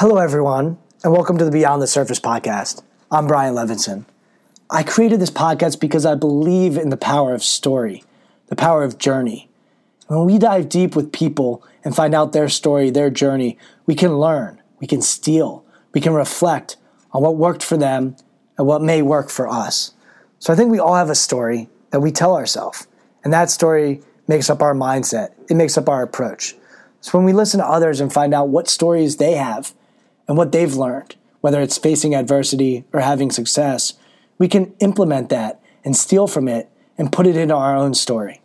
Hello, everyone, and welcome to the Beyond the Surface podcast. I'm Brian Levenson. I created this podcast because I believe in the power of story, the power of journey. When we dive deep with people and find out their story, their journey, we can learn, we can steal, we can reflect on what worked for them and what may work for us. So I think we all have a story that we tell ourselves, and that story makes up our mindset, it makes up our approach. So when we listen to others and find out what stories they have, and what they've learned, whether it's facing adversity or having success, we can implement that and steal from it and put it into our own story.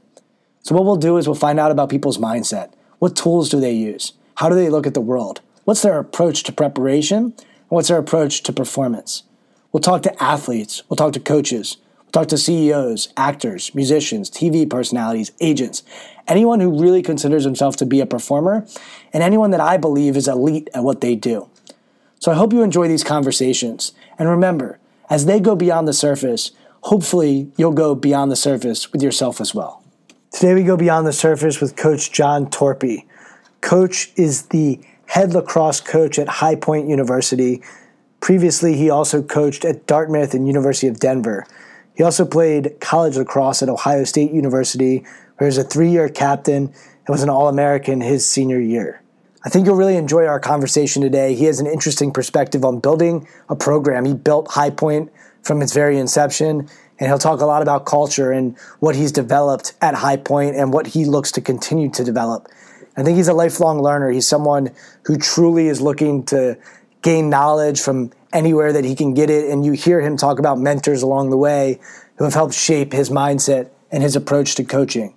So, what we'll do is we'll find out about people's mindset. What tools do they use? How do they look at the world? What's their approach to preparation? And what's their approach to performance? We'll talk to athletes, we'll talk to coaches, we'll talk to CEOs, actors, musicians, TV personalities, agents, anyone who really considers himself to be a performer, and anyone that I believe is elite at what they do. So I hope you enjoy these conversations. And remember, as they go beyond the surface, hopefully you'll go beyond the surface with yourself as well. Today we go beyond the surface with Coach John Torpy. Coach is the head lacrosse coach at High Point University. Previously, he also coached at Dartmouth and University of Denver. He also played college lacrosse at Ohio State University, where he was a three year captain and was an All American his senior year. I think you'll really enjoy our conversation today. He has an interesting perspective on building a program. He built High Point from its very inception, and he'll talk a lot about culture and what he's developed at High Point and what he looks to continue to develop. I think he's a lifelong learner. He's someone who truly is looking to gain knowledge from anywhere that he can get it. And you hear him talk about mentors along the way who have helped shape his mindset and his approach to coaching.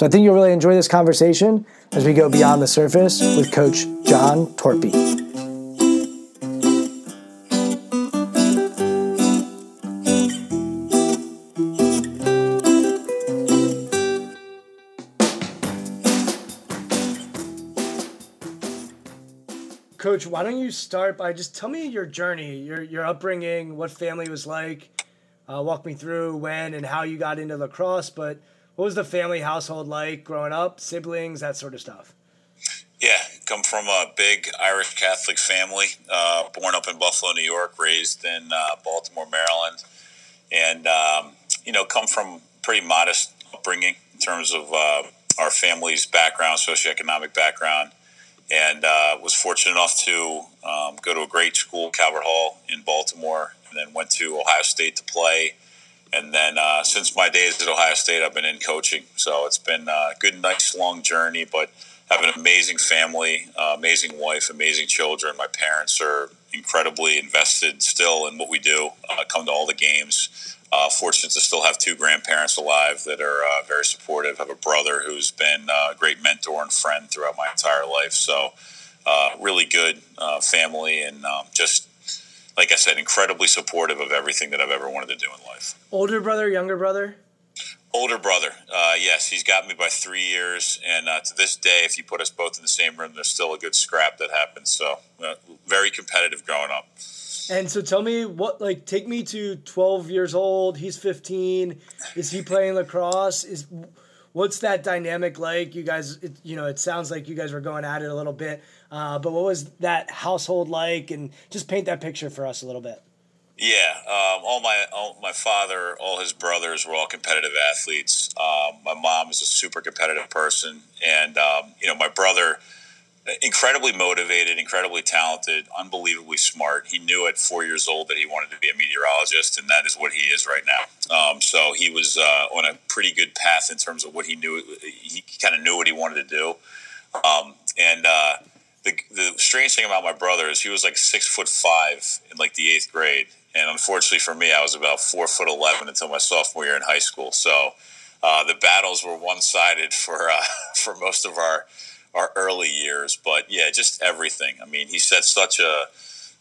So I think you'll really enjoy this conversation as we go beyond the surface with Coach John Torpy. Coach, why don't you start by just tell me your journey, your your upbringing, what family was like, uh, walk me through when and how you got into lacrosse, but what was the family household like growing up, siblings, that sort of stuff? Yeah, come from a big Irish Catholic family, uh, born up in Buffalo, New York, raised in uh, Baltimore, Maryland, and um, you know, come from pretty modest upbringing in terms of uh, our family's background, socioeconomic background, and uh, was fortunate enough to um, go to a great school, Calvert Hall in Baltimore, and then went to Ohio State to play and then uh, since my days at Ohio State, I've been in coaching. So it's been a good, nice, long journey, but have an amazing family, uh, amazing wife, amazing children. My parents are incredibly invested still in what we do, uh, come to all the games. Uh, fortunate to still have two grandparents alive that are uh, very supportive. I have a brother who's been uh, a great mentor and friend throughout my entire life. So, really good family and um, just like I said, incredibly supportive of everything that I've ever wanted to do in life. Older brother, younger brother? Older brother, uh, yes, he's got me by three years, and uh, to this day, if you put us both in the same room, there's still a good scrap that happens. So, uh, very competitive growing up. And so, tell me what, like, take me to 12 years old. He's 15. Is he playing lacrosse? Is what's that dynamic like? You guys, it, you know, it sounds like you guys were going at it a little bit. Uh, but what was that household like? And just paint that picture for us a little bit. Yeah, um, all my all, my father, all his brothers were all competitive athletes. Um, my mom is a super competitive person, and um, you know my brother, incredibly motivated, incredibly talented, unbelievably smart. He knew at four years old that he wanted to be a meteorologist, and that is what he is right now. Um, so he was uh, on a pretty good path in terms of what he knew. He kind of knew what he wanted to do, um, and. Uh, the, the strange thing about my brother is he was like six foot five in like the eighth grade, and unfortunately for me, I was about four foot eleven until my sophomore year in high school. So uh, the battles were one sided for uh, for most of our our early years. But yeah, just everything. I mean, he set such a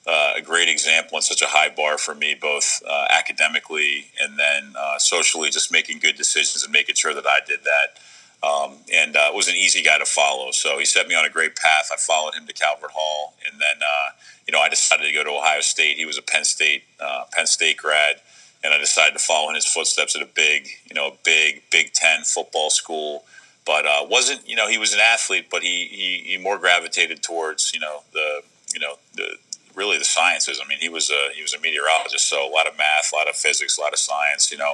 uh, a great example and such a high bar for me, both uh, academically and then uh, socially, just making good decisions and making sure that I did that. Um, and uh, was an easy guy to follow. So he set me on a great path. I followed him to Calvert Hall, and then uh, you know I decided to go to Ohio State. He was a Penn State uh, Penn State grad, and I decided to follow in his footsteps at a big you know big Big Ten football school. But uh, wasn't you know he was an athlete, but he, he he more gravitated towards you know the you know the really the sciences. I mean, he was a he was a meteorologist, so a lot of math, a lot of physics, a lot of science. You know,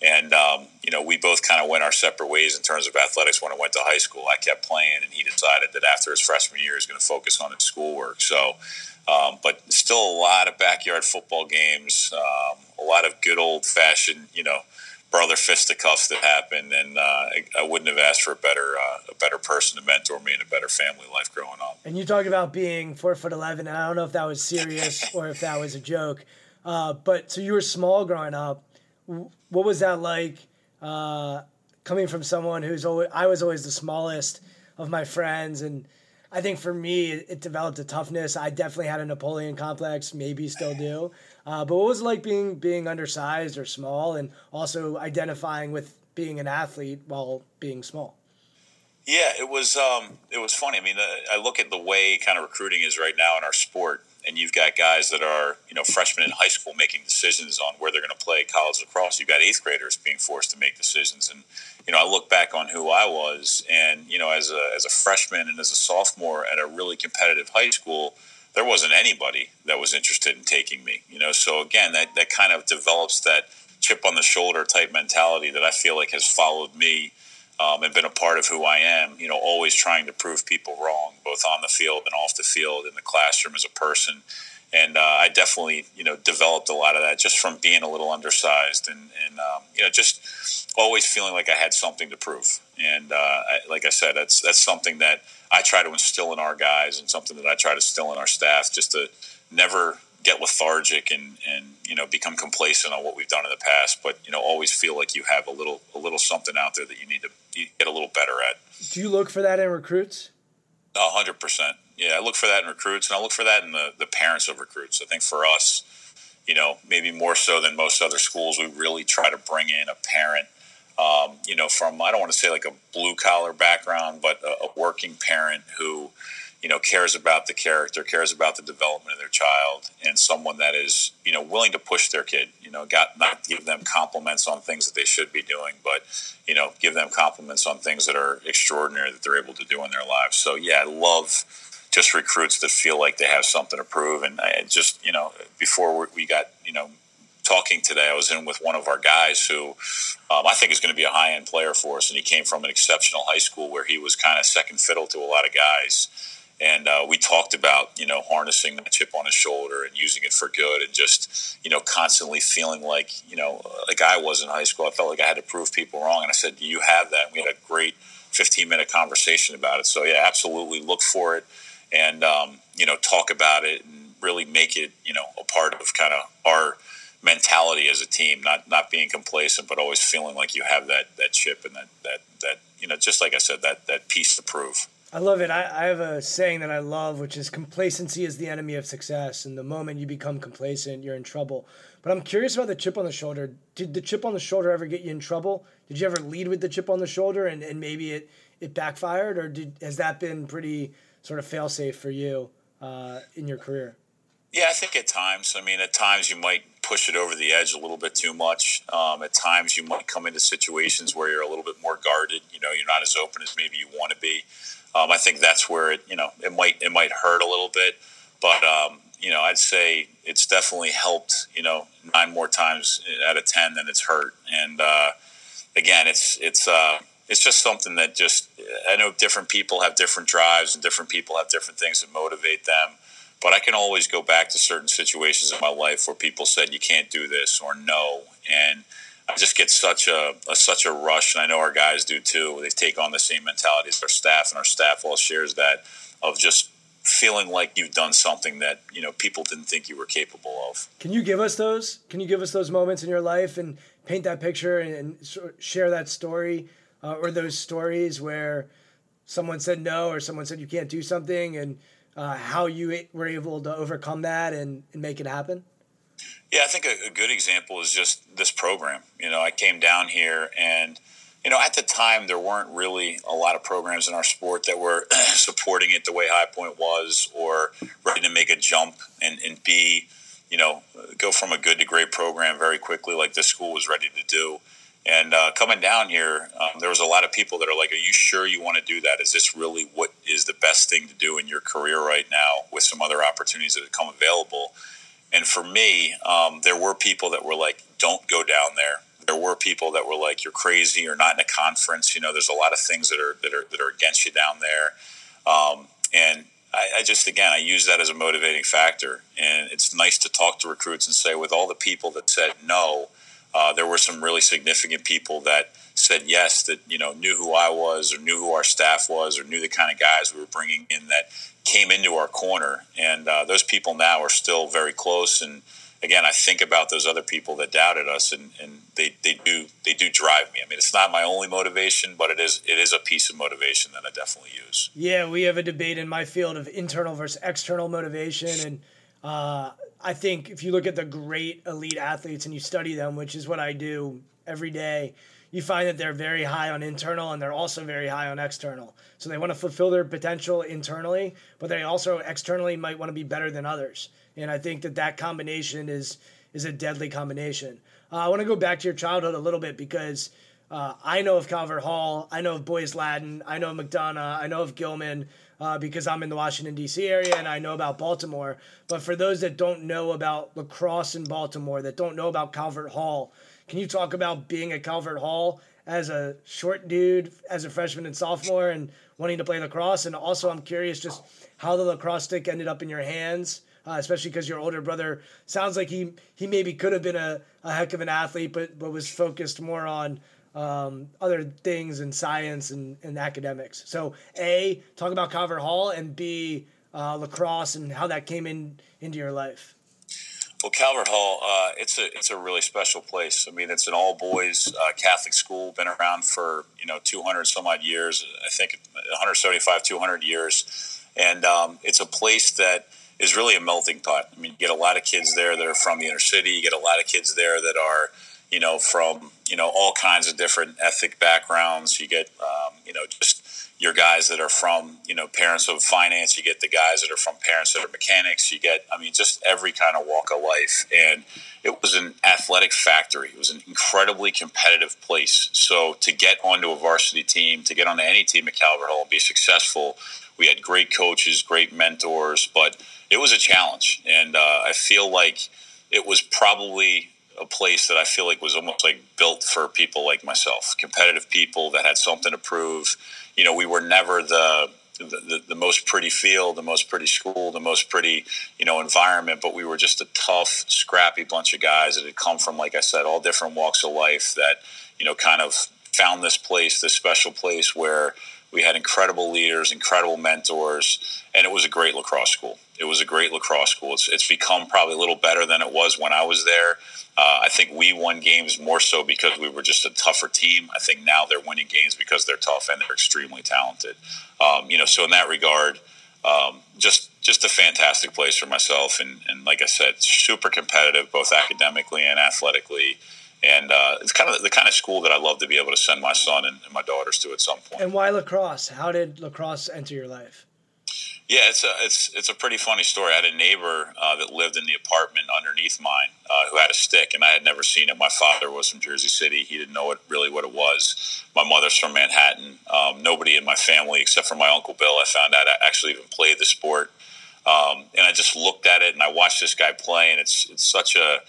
and um, you know we both kind of went our separate ways in terms of athletics. When I went to high school, I kept playing, and he decided that after his freshman year, he was going to focus on his schoolwork. So. Um, but still a lot of backyard football games, um, a lot of good old fashioned, you know, brother fisticuffs that happened, and uh, I, I, wouldn't have asked for a better uh, a better person to mentor me and a better family life growing up. And you talk about being four foot eleven, and I don't know if that was serious or if that was a joke, uh, but so you were small growing up. What was that like? Uh, coming from someone who's always I was always the smallest of my friends and I think for me, it, developed a toughness. I definitely had a Napoleon complex, maybe still do. Uh, but what was it like being being undersized or small, and also identifying with being an athlete while being small? Yeah, it was um, it was funny. I mean, I look at the way kind of recruiting is right now in our sport, and you've got guys that are you know freshmen in high school making decisions on where they're going to play college lacrosse. You've got eighth graders being forced to make decisions, and you know, I look back on who I was, and you know, as a as a freshman and as a sophomore at a really competitive high school, there wasn't anybody that was interested in taking me. You know, so again, that that kind of develops that chip on the shoulder type mentality that I feel like has followed me um, and been a part of who I am. You know, always trying to prove people wrong, both on the field and off the field, in the classroom as a person and uh, I definitely you know developed a lot of that just from being a little undersized and, and um, you know just always feeling like I had something to prove. And uh, I, like I said, that's that's something that I try to instill in our guys and something that I try to instill in our staff, just to never get lethargic and, and you know become complacent on what we've done in the past, but you know always feel like you have a little a little something out there that you need to get a little better at. Do you look for that in recruits? hundred percent yeah, I look for that in recruits, and I look for that in the, the parents of recruits. I think for us, you know, maybe more so than most other schools, we really try to bring in a parent, um, you know, from I don't want to say like a blue collar background, but a, a working parent who you know cares about the character cares about the development of their child and someone that is you know willing to push their kid you know got not give them compliments on things that they should be doing but you know give them compliments on things that are extraordinary that they're able to do in their lives so yeah i love just recruits that feel like they have something to prove. And I just, you know, before we got, you know, talking today, I was in with one of our guys who um, I think is going to be a high end player for us. And he came from an exceptional high school where he was kind of second fiddle to a lot of guys. And uh, we talked about, you know, harnessing that chip on his shoulder and using it for good and just, you know, constantly feeling like, you know, like I was in high school. I felt like I had to prove people wrong. And I said, Do you have that? And we had a great 15 minute conversation about it. So, yeah, absolutely look for it and um, you know talk about it and really make it you know a part of kind of our mentality as a team not not being complacent but always feeling like you have that that chip and that that that you know just like i said that that piece to prove. I love it. I, I have a saying that i love which is complacency is the enemy of success. And the moment you become complacent you're in trouble. But i'm curious about the chip on the shoulder. Did the chip on the shoulder ever get you in trouble? Did you ever lead with the chip on the shoulder and, and maybe it it backfired? Or did has that been pretty sort of fail safe for you uh, in your career? Yeah, I think at times. I mean, at times you might push it over the edge a little bit too much. Um, at times you might come into situations where you're a little bit more guarded. You know, you're not as open as maybe you want to be. Um, I think that's where it, you know, it might it might hurt a little bit, but um, you know, I'd say it's definitely helped. You know, nine more times out of ten than it's hurt. And uh, again, it's it's. Uh, it's just something that just I know different people have different drives and different people have different things that motivate them. But I can always go back to certain situations in my life where people said you can't do this or no, and I just get such a, a such a rush, and I know our guys do too. They take on the same mentality as our staff, and our staff all shares that of just feeling like you've done something that you know people didn't think you were capable of. Can you give us those? Can you give us those moments in your life and paint that picture and, and share that story? uh, or those stories where someone said no or someone said you can't do something and uh, how you were able to overcome that and, and make it happen? Yeah, I think a, a, good example is just this program. You know, I came down here and, you know, at the time there weren't really a lot of programs in our sport that were supporting it the way High Point was or ready to make a jump and, and be, you know, go from a good to great program very quickly like this school was ready to do And uh, coming down here, um, there was a lot of people that are like, "Are you sure you want to do that? Is this really what is the best thing to do in your career right now?" With some other opportunities that have come available, and for me, um, there were people that were like, "Don't go down there." There were people that were like, "You're crazy. You're not in a conference." You know, there's a lot of things that are that are that are against you down there, um, and I, I, just again I use that as a motivating factor, and it's nice to talk to recruits and say with all the people that said no, uh, there were some really significant people that said yes that you know knew who I was or knew who our staff was or knew the kind of guys we were bringing in that came into our corner, and uh, those people now are still very close and again, I think about those other people that doubted us, and, and they, they do they do drive me. I mean, it's not my only motivation, but it is it is a piece of motivation that I definitely use. Yeah, we have a debate in my field of internal versus external motivation, and uh, I think if you look at the great elite athletes and you study them, which is what I do every day. You find that they're very high on internal and they're also very high on external. So they want to fulfill their potential internally, but they also externally might want to be better than others and I think that that combination is is a deadly combination. Uh, I want to go back to your childhood a little bit because uh, I know of Calvert Hall, I know of Boys Latin, I know of McDonogh, I know of Gilman uh, because I'm in the Washington D.C. area and I know about Baltimore. But for those that don't know about lacrosse in Baltimore, that don't know about Calvert Hall, can you talk about being at Calvert Hall as a short dude, as a freshman and sophomore, and wanting to play lacrosse? And also, I'm curious just how the lacrosse stick ended up in your hands uh, especially because your older brother sounds like he he maybe could have been a, a heck of an athlete, but but was focused more on um, other things and science and, and academics. So a talk about Calvert Hall and b uh, lacrosse and how that came in into your life. Well, Calvert Hall, uh, it's a it's a really special place. I mean, it's an all boys uh, Catholic school, been around for you know 200 some odd years. I think 175, 200 years, and um, it's a place that is really a melting pot. I mean, you get a lot of kids there that are from the inner city. You get a lot of kids there that are, you know, from you know all kinds of different ethnic backgrounds. You get, um, you know, just your guys that are from you know parents of finance. You get the guys that are from parents that are mechanics. You get, I mean, just every kind of walk of life. And it was an athletic factory. It was an incredibly competitive place. So to get onto a varsity team, to get onto any team at Calvert Hall and be successful, we had great coaches, great mentors, but it was a challenge, and uh, I feel like it was probably a place that I feel like was almost like built for people like myself, competitive people that had something to prove. You know, we were never the the, the, the, most pretty field, the most pretty school, the most pretty, you know, environment. But we were just a tough, scrappy bunch of guys that had come from, like I said, all different walks of life that, you know, kind of found this place, this special place where we had incredible leaders, incredible mentors, and it was a great lacrosse school. It was a great lacrosse school. It's, it's become probably a little better than it was when I was there. Uh, I think we won games more so because we were just a tougher team. I think now they're winning games because they're tough and they're extremely talented. Um, you know, so in that regard, um, just just a fantastic place for myself, and, and like I said, super competitive both academically and athletically and uh, it's kind of the kind of school that I love to be able to send my son and, and, my daughters to at some point. And why lacrosse? How did lacrosse enter your life? Yeah, it's a it's it's a pretty funny story. I had a neighbor uh, that lived in the apartment underneath mine uh, who had a stick, and I had never seen it. My father was from Jersey City; he didn't know it really what it was. My mother's from Manhattan. Um, nobody in my family, except for my uncle Bill, I found out I actually even played the sport. Um, and I just looked at it and I watched this guy play, and it's it's such a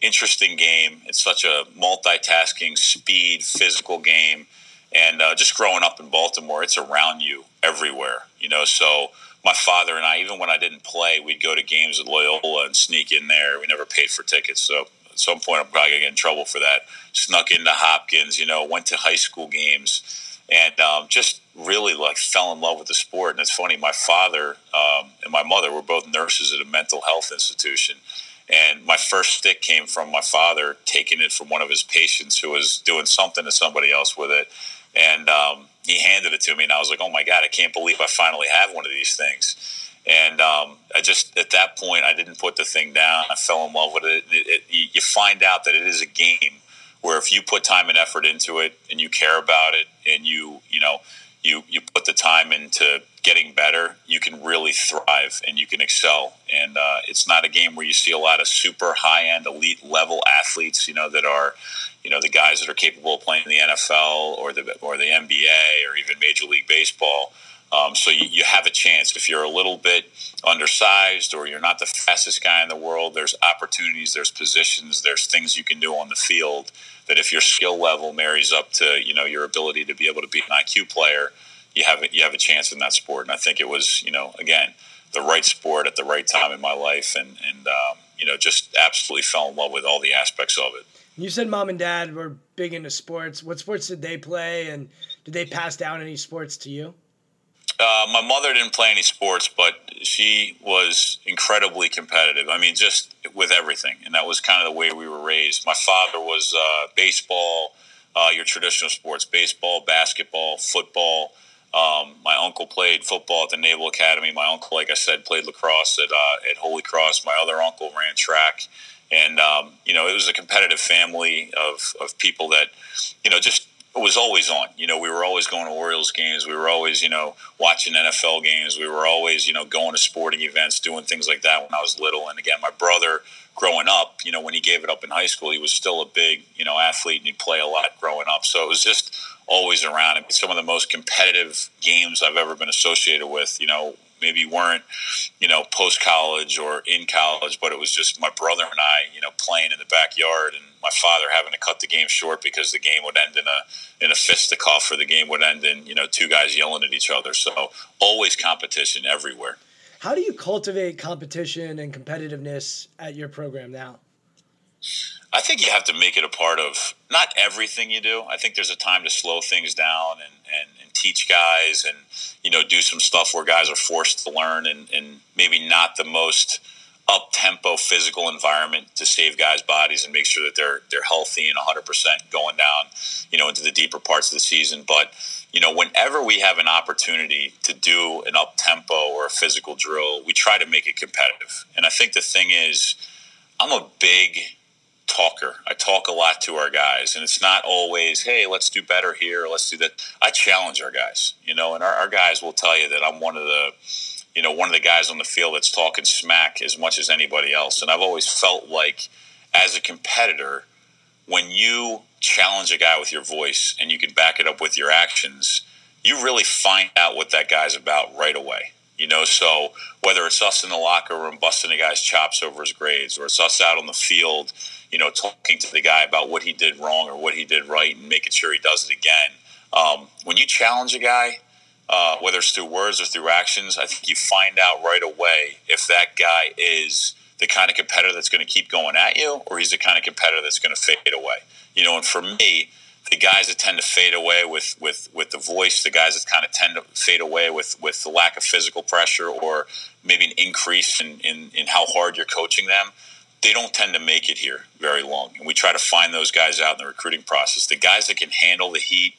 interesting game. It's such a multitasking, speed, physical game. And uh, just growing up in Baltimore, it's around you everywhere, you know. So my father and I, even when I didn't play, we'd go to games at Loyola and sneak in there. We never paid for tickets, so at some point I'm probably gonna get in trouble for that. Snuck into Hopkins, you know, went to high school games, and um, just really like fell in love with the sport. And it's funny, my father um, and my mother were both nurses at a mental health institution. And my first stick came from my father taking it from one of his patients who was doing something to somebody else with it. And um, he handed it to me, and I was like, oh my God, I can't believe I finally have one of these things. And um, I just, at that point, I didn't put the thing down. I fell in love with it. It, it. You find out that it is a game where if you put time and effort into it and you care about it and you, you know, you, you put the time into getting better, you can really thrive and you can excel. And uh, it's not a game where you see a lot of super high end, elite level athletes, you know, that are, you know, the guys that are capable of playing in the NFL or the or the NBA or even Major League Baseball. Um, so you, you have a chance. If you're a little bit undersized or you're not the fastest guy in the world, there's opportunities, there's positions, there's things you can do on the field that if your skill level marries up to you know your ability to be able to be an IQ player, you have a, you have a chance in that sport. And I think it was you know again the right sport at the right time in my life, and and um, you know just absolutely fell in love with all the aspects of it. You said mom and dad were big into sports. What sports did they play, and did they pass down any sports to you? Uh, my mother didn't play any sports, but she was incredibly competitive. I mean, just with everything, and that was kind of the way we were raised. My father was uh, baseball, uh, your traditional sports: baseball, basketball, football. Um, my uncle played football at the Naval Academy. My uncle, like I said, played lacrosse at uh, at Holy Cross. My other uncle ran track, and um, you know, it was a competitive family of of people that, you know, just was always on. You know, we were always going to Orioles games. We were always, you know, watching NFL games. We were always, you know, going to sporting events, doing things like that when I was little. And again, my brother, growing up, you know, when he gave it up in high school, he was still a big, you know, athlete and he'd play a lot growing up. So it was just always around. I some of the most competitive games I've ever been associated with, you know, maybe weren't, you know, post college or in college, but it was just my brother and I, you know, playing in the backyard and my father having to cut the game short because the game would end in a in a fisticuff or the game would end in, you know, two guys yelling at each other. So always competition everywhere. How do you cultivate competition and competitiveness at your program now? I think you have to make it a part of not everything you do. I think there's a time to slow things down and, and, and teach guys and, you know, do some stuff where guys are forced to learn and, and maybe not the most up tempo physical environment to save guys' bodies and make sure that they're they're healthy and 100% going down, you know, into the deeper parts of the season. But you know, whenever we have an opportunity to do an up tempo or a physical drill, we try to make it competitive. And I think the thing is, I'm a big talker. I talk a lot to our guys, and it's not always, hey, let's do better here, let's do that. I challenge our guys, you know, and our, our guys will tell you that I'm one of the, you know, one of the guys on the field that's talking smack as much as anybody else. And I've always felt like, as a competitor, when you challenge a guy with your voice and you can back it up with your actions, you really find out what that guy's about right away. You know, so whether it's us in the locker room busting a guy's chops over his grades, or it's us out on the field, you know, talking to the guy about what he did wrong or what he did right and making sure he does it again. Um, when you challenge a guy, uh, whether it's through words or through actions, I think you find out right away if that guy is the kind of competitor that's going to keep going at you or he's the kind of competitor that's going to fade away. You know, and for me, the guys that tend to fade away with, with, with the voice, the guys that kind of tend to fade away with, with the lack of physical pressure or maybe an increase in, in, in how hard you're coaching them, they don't tend to make it here very long. And we try to find those guys out in the recruiting process. The guys that can handle the heat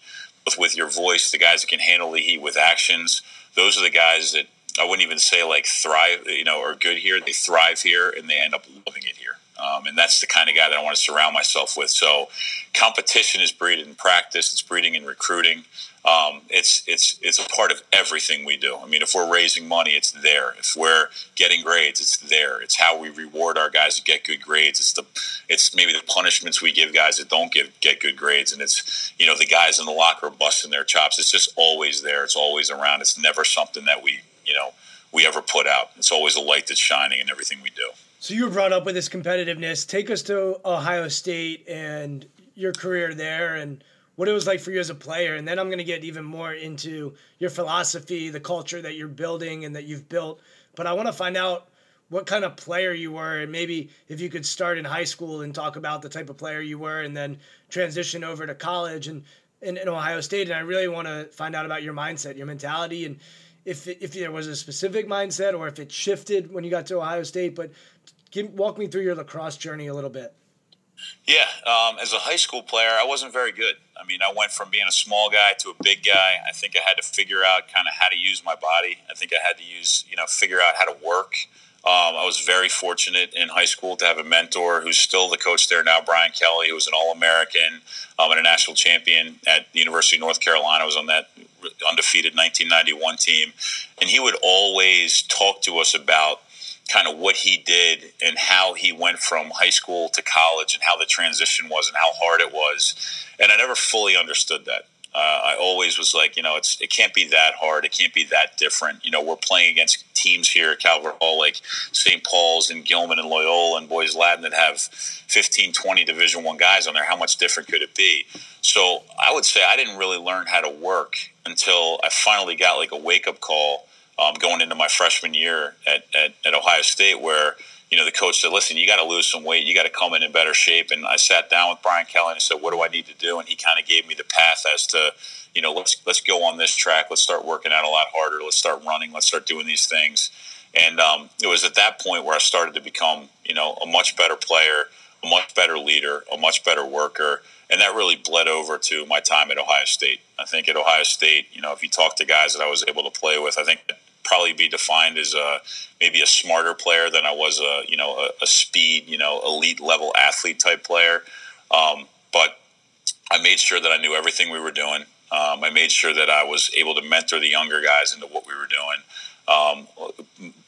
with, with your voice, the guys that can handle the heat with actions, those are the guys that I wouldn't even say like thrive, you know, are good here. They thrive here and they end up loving it here. Um, and that's the kind of guy that I want to surround myself with. So, competition is breeding in practice. It's breeding in recruiting. Um, it's it's it's a part of everything we do. I mean, if we're raising money, it's there. If we're getting grades, it's there. It's how we reward our guys to get good grades. It's the it's maybe the punishments we give guys that don't give get good grades, and it's you know the guys in the locker busting their chops. It's just always there. It's always around. It's never something that we you know we ever put out. It's always a light that's shining in everything we do. So you were brought up with this competitiveness. Take us to Ohio State and your career there and what it was like for you as a player. And then I'm going to get even more into your philosophy, the culture that you're building and that you've built. But I want to find out what kind of player you were and maybe if you could start in high school and talk about the type of player you were and then transition over to college and in, in Ohio State. And I really want to find out about your mindset, your mentality, and if if there was a specific mindset or if it shifted when you got to Ohio State. But give, walk me through your lacrosse journey a little bit. Yeah, um, as a high school player, I wasn't very good. I mean, I went from being a small guy to a big guy. I think I had to figure out kind of how to use my body. I think I had to use, you know, figure out how to work. Um, I was very fortunate in high school to have a mentor who's still the coach there now, Brian Kelly, who was an All American um, and a national champion at the University of North Carolina. I was on that undefeated 1991 team. And he would always talk to us about kind of what he did and how he went from high school to college and how the transition was and how hard it was. And I never fully understood that. Uh, I always was like, you know, it's it can't be that hard. It can't be that different. You know, we're playing against teams here at Calvert Hall like St. Paul's and Gilman and Loyola and Boys Latin that have 15, 20 Division One guys on there. How much different could it be? So I would say I didn't really learn how to work until I finally got like a wake up call um, going into my freshman year at, at, at Ohio State where – you know, the coach said, listen, you got to lose some weight. You got to come in in better shape. And I sat down with Brian Kelly and I said, what do I need to do? And he kind of gave me the path as to, you know, let's, let's go on this track. Let's start working out a lot harder. Let's start running. Let's start doing these things. And um, it was at that point where I started to become, you know, a much better player, a much better leader, a much better worker. And that really bled over to my time at Ohio State. I think at Ohio State, you know, if you talk to guys that I was able to play with, I think probably be defined as a maybe a smarter player than I was a you know a, a speed you know elite level athlete type player. Um, but I made sure that I knew everything we were doing. Um, I made sure that I was able to mentor the younger guys into what we were doing. Um,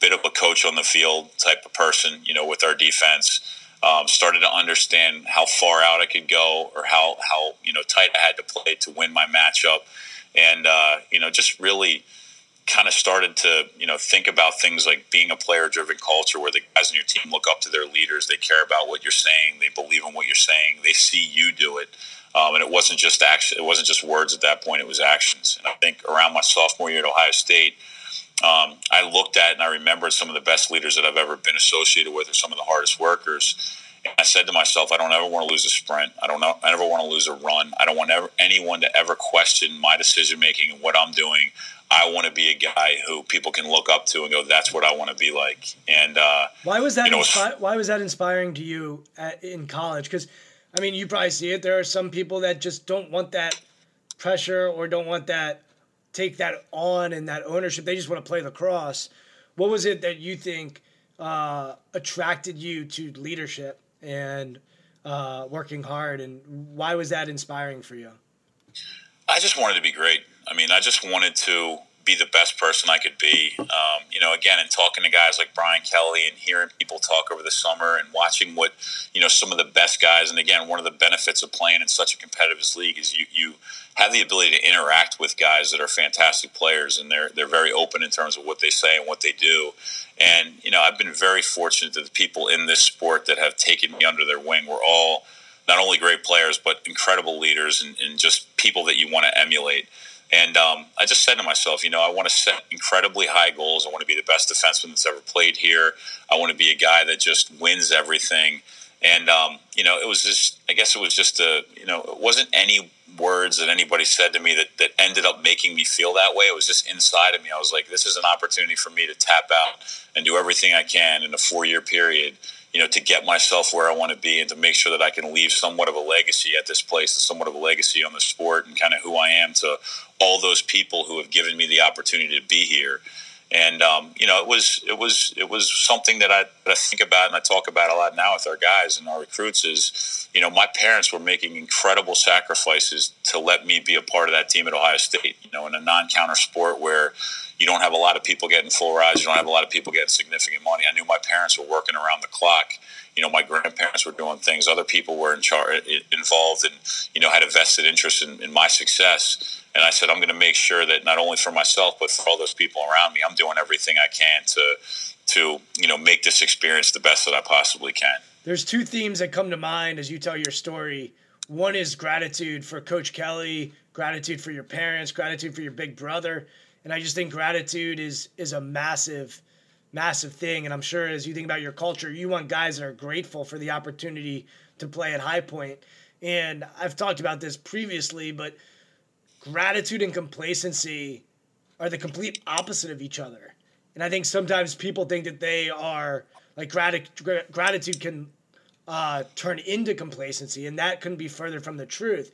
bit of a coach on the field type of person, you know, with our defense. Um, started to understand how far out I could go or how how you know tight I had to play to win my matchup, and uh, you know just really kind of started to you know think about things like being a player driven culture where the guys in your team look up to their leaders they care about what you're saying they believe in what you're saying they see you do it. Um, and it wasn't just action it wasn't just words at that point it was actions. And i think around my sophomore year at ohio state um, i looked at and i remembered some of the best leaders that i've ever been associated with or some of the hardest workers I said to myself, I don't ever want to lose a sprint. I don't know. I never want to lose a run. I don't want ever, anyone to ever question my decision making and what I'm doing. I want to be a guy who people can look up to and go, "That's what I want to be like." And uh, why was that? You know, inspi- why was that inspiring to you at, in college? Because I mean, you probably see it. There are some people that just don't want that pressure or don't want that take that on and that ownership. They just want to play lacrosse. What was it that you think uh, attracted you to leadership and uh, working hard, and why was that inspiring for you? I just wanted to be great. I mean, I just wanted to be the best person I could be. Um, you know, again, and talking to guys like Brian Kelly and hearing people talk over the summer and watching what, you know, some of the best guys. And again, one of the benefits of playing in such a competitive league is you, you have the ability to interact with guys that are fantastic players and they're, they're very open in terms of what they say and what they do. And, you know, I've been very fortunate that the people in this sport that have taken me under their wing were all not only great players, but incredible leaders and, and just people that you want to emulate. And um, I just said to myself, you know, I want to set incredibly high goals. I want to be the best defenseman that's ever played here. I want to be a guy that just wins everything. And um, you know, it was just, I guess it was just a, you know, it wasn't any words that anybody said to me that, that ended up making me feel that way. It was just inside of me. I was like, this is an opportunity for me to tap out and do everything I can in a four year period you know, to get myself where I want to be and to make sure that I can leave somewhat of a legacy at this place and somewhat of a legacy on the sport and kind of who I am to all those people who have given me the opportunity to be here. And um, you know, it was it was it was something that I that I think about and I talk about a lot now with our guys and our recruits. Is you know, my parents were making incredible sacrifices to let me be a part of that team at Ohio State. You know, in a non-counter sport where you don't have a lot of people getting full rides. You don't have a lot of people getting significant money. I knew my parents were working around the clock. You know, my grandparents were doing things. Other people were in charge, involved, and you know, had a vested interest in, in my success. And I said, I'm going to make sure that not only for myself, but for all those people around me, I'm doing everything I can to, to you know, make this experience the best that I possibly can. There's two themes that come to mind as you tell your story. One is gratitude for Coach Kelly, gratitude for your parents, gratitude for your big brother and I just think gratitude is is a massive massive thing and I'm sure as you think about your culture you want guys that are grateful for the opportunity to play at High Point. And I've talked about this previously but gratitude and complacency are the complete opposite of each other and I think sometimes people think that they are like grat- gratitude can uh, turn into complacency and that couldn't be further from the truth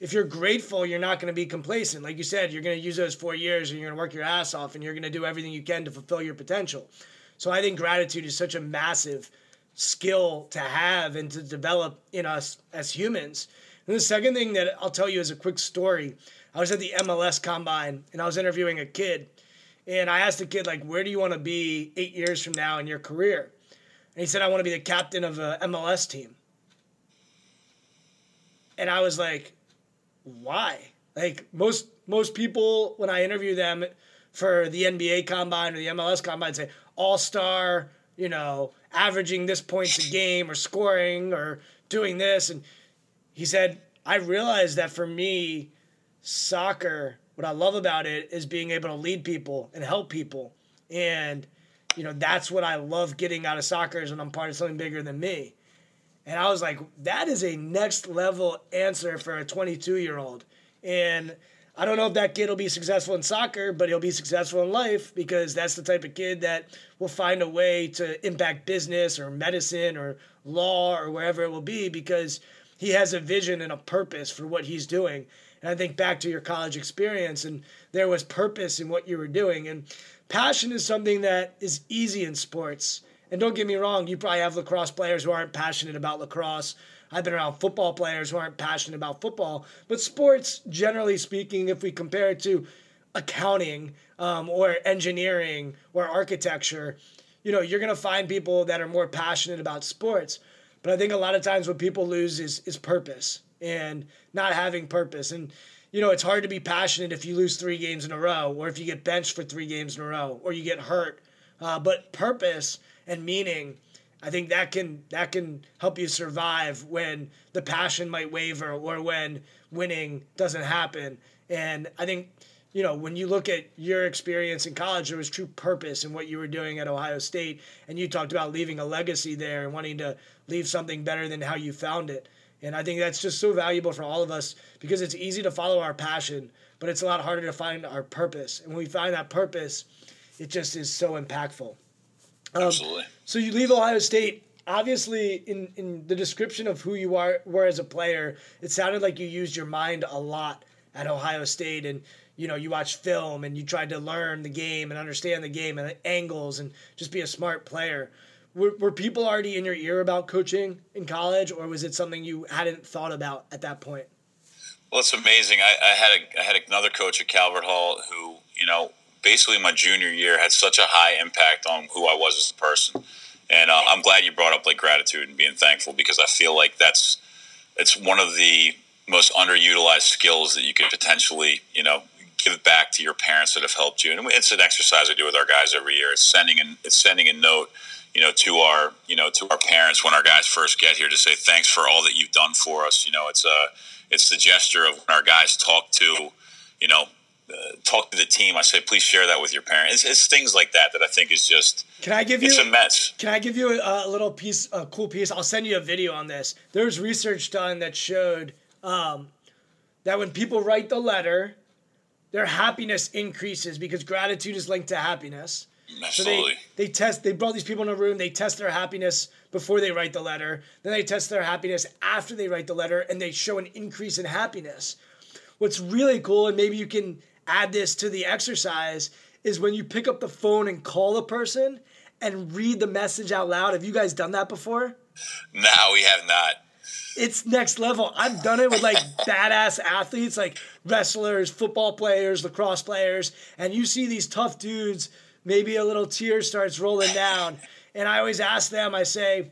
if you're grateful, you're not going to be complacent. Like you said, you're going to use those four years and you're going to work your ass off and you're going to do everything you can to fulfill your potential. So I think gratitude is such a massive skill to have and to develop in us as humans. And the second thing that I'll tell you is a quick story. I was at the MLS combine and I was interviewing a kid. And I asked the kid, like, where do you want to be eight years from now in your career? And he said, I want to be the captain of a MLS team. And I was like, why? Like most most people when I interview them for the NBA combine or the MLS combine say all star, you know, averaging this points a game or scoring or doing this. And he said, I realized that for me, soccer, what I love about it is being able to lead people and help people. And, you know, that's what I love getting out of soccer is when I'm part of something bigger than me. And I was like, that is a next level answer for a 22 year old. And I don't know if that kid will be successful in soccer, but he'll be successful in life because that's the type of kid that will find a way to impact business or medicine or law or wherever it will be because he has a vision and a purpose for what he's doing. And I think back to your college experience, and there was purpose in what you were doing. And passion is something that is easy in sports. And don't get me wrong, you probably have lacrosse players who aren't passionate about lacrosse I've been around football players who aren't passionate about football. But sports, generally speaking, if we compare it to accounting um, or engineering or architecture, you know, you're going to find people that are more passionate about sports. But I think a lot of times what people lose is is purpose and not having purpose. And you know, it's hard to be passionate if you lose three games in a row, or if you get benched for three games in a row, or you get hurt. Uh, but purpose and meaning I think that can that can help you survive when the passion might waver or when winning doesn't happen. And I think you know when you look at your experience in college, there was true purpose in what you were doing at Ohio State, and you talked about leaving a legacy there and wanting to leave something better than how you found it. And I think that's just so valuable for all of us because it's easy to follow our passion, but it's a lot harder to find our purpose. And when we find that purpose, it just is so impactful. Um, Absolutely. So you leave Ohio State. Obviously, in, in the description of who you are were as a player, it sounded like you used your mind a lot at Ohio State, and you know you watched film and you tried to learn the game and understand the game and the angles and just be a smart player. Were, were people already in your ear about coaching in college, or was it something you hadn't thought about at that point? Well, it's amazing. I, I had a, I had another coach at Calvert Hall who you know basically my junior year had such a high impact on who I was as a person. And uh, I'm glad you brought up like gratitude and being thankful because I feel like that's it's one of the most underutilized skills that you could potentially, you know, give back to your parents that have helped you. And it's an exercise I do with our guys every year. It's sending it's sending a note, you know, to our you know to our parents when our guys first get here to say thanks for all that you've done for us. You know, it's a it's the gesture of when our guys talk to, you know, uh, talk to the team, I say, please share that with your parents. It's, it's, things like that that I think is just. Can I give you? It's a mess. Can I give you a, a, little piece, a cool piece? I'll send you a video on this. There's research done that showed um, that when people write the letter, their happiness increases because gratitude is linked to happiness. Absolutely. So they, they test. They brought these people in a room. They test their happiness before they write the letter. Then they test their happiness after they write the letter, and they show an increase in happiness. What's really cool, and maybe you can add this to the exercise is when you pick up the phone and call a person and read the message out loud. Have you guys done that before? No, we have not. It's next level. I've done it with like badass athletes, like wrestlers, football players, lacrosse players, and you see these tough dudes, maybe a little tear starts rolling down. And I always ask them, I say,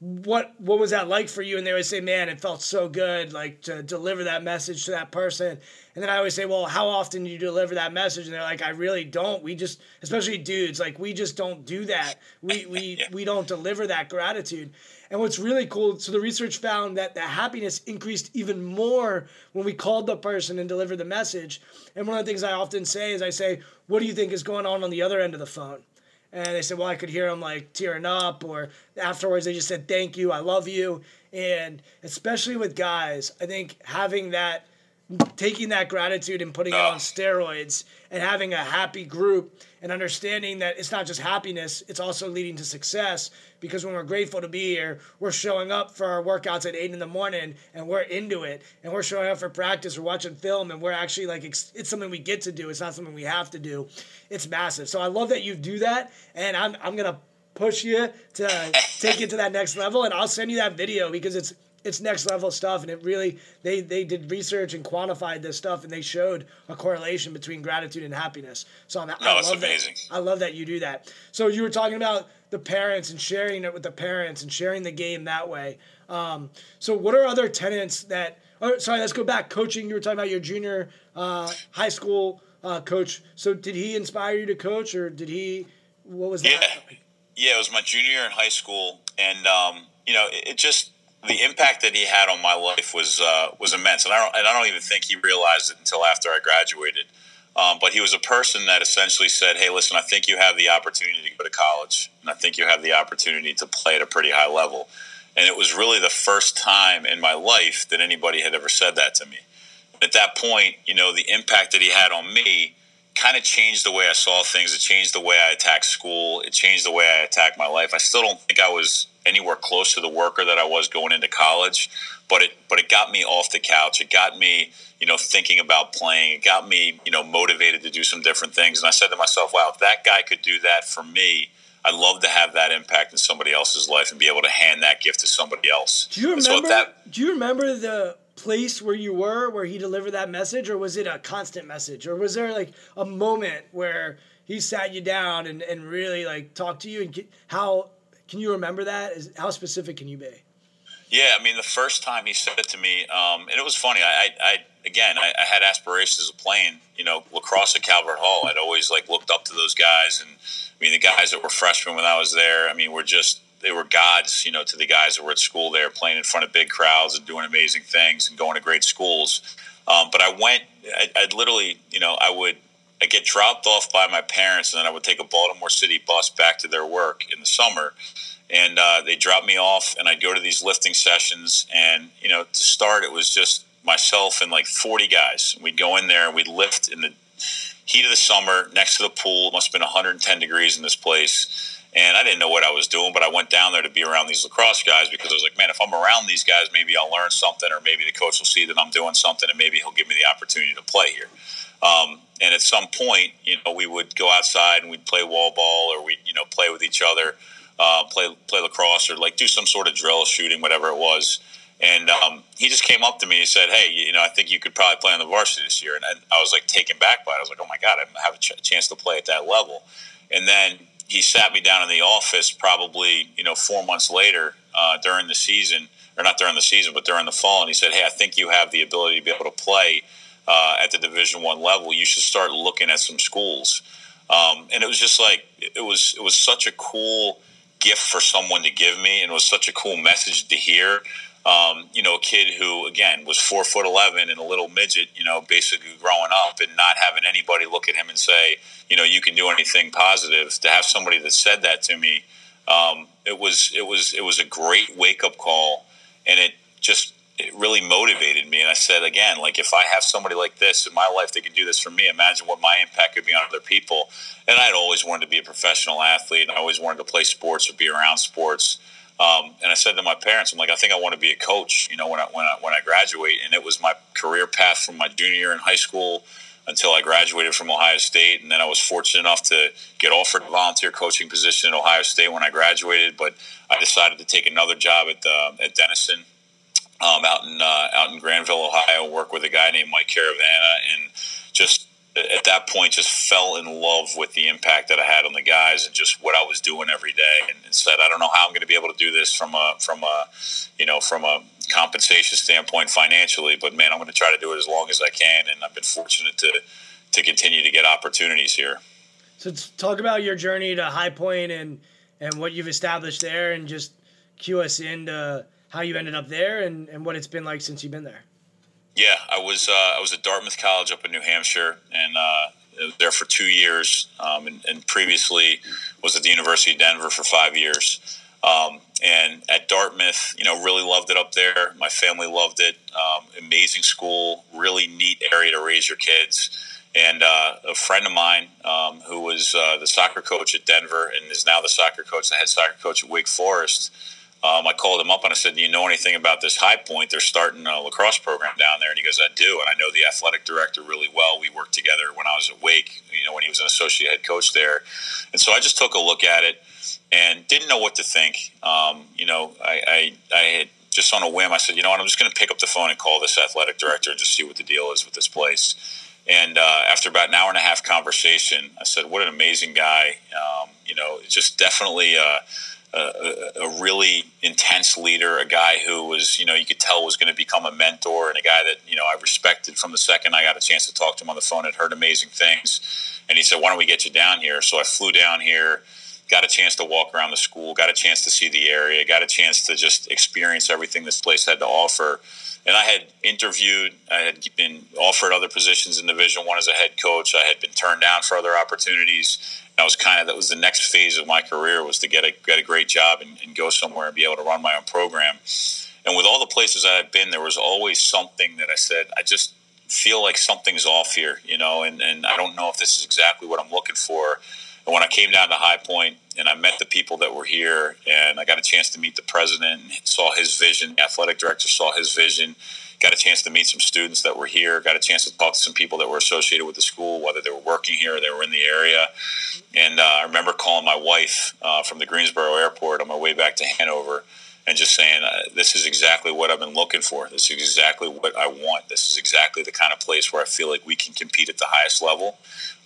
what what was that like for you? And they always say, man, it felt so good, like to deliver that message to that person. And then I always say, well, how often do you deliver that message? And they're like, I really don't. We just, especially dudes, like we just don't do that. We we yeah. we don't deliver that gratitude. And what's really cool, so the research found that the happiness increased even more when we called the person and delivered the message. And one of the things I often say is, I say, what do you think is going on on the other end of the phone? and they said, well, I could hear them like tearing up, or afterwards they just said, thank you, I love you. And especially with guys, I think having that taking that gratitude and putting it Oh. on steroids and having a happy group and understanding that it's not just happiness, it's also leading to success. Because when we're grateful to be here, we're showing up for our workouts at eight in the morning and we're into it. And we're showing up for practice, we're watching film, and we're actually like, it's, it's something we get to do. It's not something we have to do. It's massive. So I love that you do that. And I'm, I'm going to push you to take it to that next level. And I'll send you that video because it's, it's next level stuff and it really they they did research and quantified this stuff and they showed a correlation between gratitude and happiness. So I'm, I No, it's love amazing. that I love that you do that. So you were talking about the parents and sharing it with the parents and sharing the game that way. Um, so what are other tenants that oh, sorry let's go back. Coaching you were talking about your junior uh, high school uh, coach. So did he inspire you to coach or did he what was that Yeah. Yeah, it was my junior year in high school, and um, you know, it, it just the impact that he had on my life was uh, was immense, and I don't and I don't even think he realized it until after I graduated. Um, but he was a person that essentially said, "Hey, listen, I think you have the opportunity to go to college, and I think you have the opportunity to play at a pretty high level." And it was really the first time in my life that anybody had ever said that to me. At that point, you know, the impact that he had on me kind of changed the way I saw things. It changed the way I attacked school. It changed the way I attacked my life. I still don't think I was anywhere close to the worker that I was going into college, but it but it got me off the couch. It got me, you know, thinking about playing. It got me, you know, motivated to do some different things. And I said to myself, "Wow, if that guy could do that for me." I'd love to have that impact in somebody else's life and be able to hand that gift to somebody else. Do you And so remember? that, do you remember the place where you were, where he delivered that message, or was it a constant message, or was there like a moment where he sat you down and, and really like talked to you? And how can you remember that? Is how specific can you be? Yeah, I mean, the first time he said it to me, um, and it was funny. I, I, again, I, I, had aspirations of playing, you know, lacrosse at Calvert Hall. I'd always like looked up to those guys, and I mean, the guys that were freshmen when I was there. I mean, were just they were gods, you know, to the guys that were at school there, playing in front of big crowds and doing amazing things and going to great schools. Um, but I went, I, I'd literally, you know, I would. I get dropped off by my parents, and then I would take a Baltimore City bus back to their work in the summer. And uh, they dropped me off and i'd go to these lifting sessions. And you know to start it was just myself and like 40 guys. We'd go in there and we'd lift in the heat of the summer next to the pool. It must have been 110 degrees in this place. And i didn't know what i was doing but i went down there to be around these lacrosse guys because i was like man if i'm around these guys maybe i'll learn something or maybe the coach will see that i'm doing something and maybe he'll give me the opportunity to play here. Um, and at some point you know we would go outside and we'd play wall ball or we'd you know play with each other uh, play play lacrosse or like do some sort of drill shooting, whatever it was. And um, he just came up to me and said, "Hey, you know, I think you could probably play on the varsity this year." And I, I was like taken back by it. I was like, "Oh my god, I have a ch- chance to play at that level." And then he sat me down in the office, probably you know four months later uh, during the season, or not during the season, but during the fall, and he said, "Hey, I think you have the ability to be able to play uh, at the Division One level. You should start looking at some schools." Um, and it was just like it was it was such a cool gift for someone to give me, and it was such a cool message to hear. Um, you know, a kid who again was four foot eleven and a little midget. You know, basically growing up and not having anybody look at him and say, you know, you can do anything positive. To have somebody that said that to me, um, it was it was it was a great wake up call, and it just it really motivated me. And I said again, like if I have somebody like this in my life that can do this for me, imagine what my impact could be on other people. And I'd always wanted to be a professional athlete, and I always wanted to play sports or be around sports. Um, and I said to my parents, I'm like, I think I want to be a coach. You know, when I when I when I graduate, and it was my career path from my junior year in high school until I graduated from Ohio State, and then I was fortunate enough to get offered a volunteer coaching position at Ohio State when I graduated. But I decided to take another job at the, at Denison um, out in uh, out in Granville, Ohio, work with a guy named Mike Caravana, and just at that point just fell in love with the impact that I had on the guys and just what I was doing every day, and, and said, I don't know how I'm going to be able to do this from a from a you know from a compensation standpoint financially, but man, I'm going to try to do it as long as I can, and I've been fortunate to to continue to get opportunities here. So talk about your journey to High Point and and what you've established there, and just cue us into how you ended up there and, and what it's been like since you've been there. Yeah, I was uh, I was at Dartmouth College up in New Hampshire, and uh, there for two years, um, and, and, previously was at the University of Denver for five years. Um, and at Dartmouth. You know, really loved it up there. My family loved it. Um, amazing school, really neat area to raise your kids. And uh, a friend of mine um, who was uh, the soccer coach at Denver and is now the soccer coach, the head soccer coach at Wake Forest. Um, I called him up and I said, "Do you know anything about this High Point? They're starting a lacrosse program down there." And he goes, "I do, and I know the athletic director really well. We worked together when I was at Wake. You know, when he was an associate head coach there." And so I just took a look at it and didn't know what to think. Um, you know, I, I, I had just on a whim, I said, "You know what? I'm just going to pick up the phone and call this athletic director and just see what the deal is with this place." And uh, after about an hour and a half conversation, I said, "What an amazing guy! Um, you know, it's just definitely." Uh, a, a, really intense leader, a guy who was, you know, you could tell was going to become a mentor, and a guy that you know I respected from the second I got a chance to talk to him on the phone. Had heard amazing things, and he said, "Why don't we get you down here?" So I flew down here, got a chance to walk around the school, got a chance to see the area, got a chance to just experience everything this place had to offer. And I had interviewed, I had been offered other positions in Division One as a head coach. I had been turned down for other opportunities I was kind of that was the next phase of my career was to get a get a great job and, and go somewhere and be able to run my own program. And with all the places I had been, there was always something that I said, I just feel like something's off here, you know, and, and I don't know if this is exactly what I'm looking for. And when I came down to High Point and I met the people that were here and I got a chance to meet the president, saw his vision, athletic director saw his vision, got a chance to meet some students that were here, got a chance to talk to some people that were associated with the school, whether they were working here or they were in the area. And uh, I remember calling my wife uh, from the Greensboro airport on my way back to Hanover and just saying, uh, This is exactly what I've been looking for. This is exactly what I want. This is exactly the kind of place where I feel like we can compete at the highest level.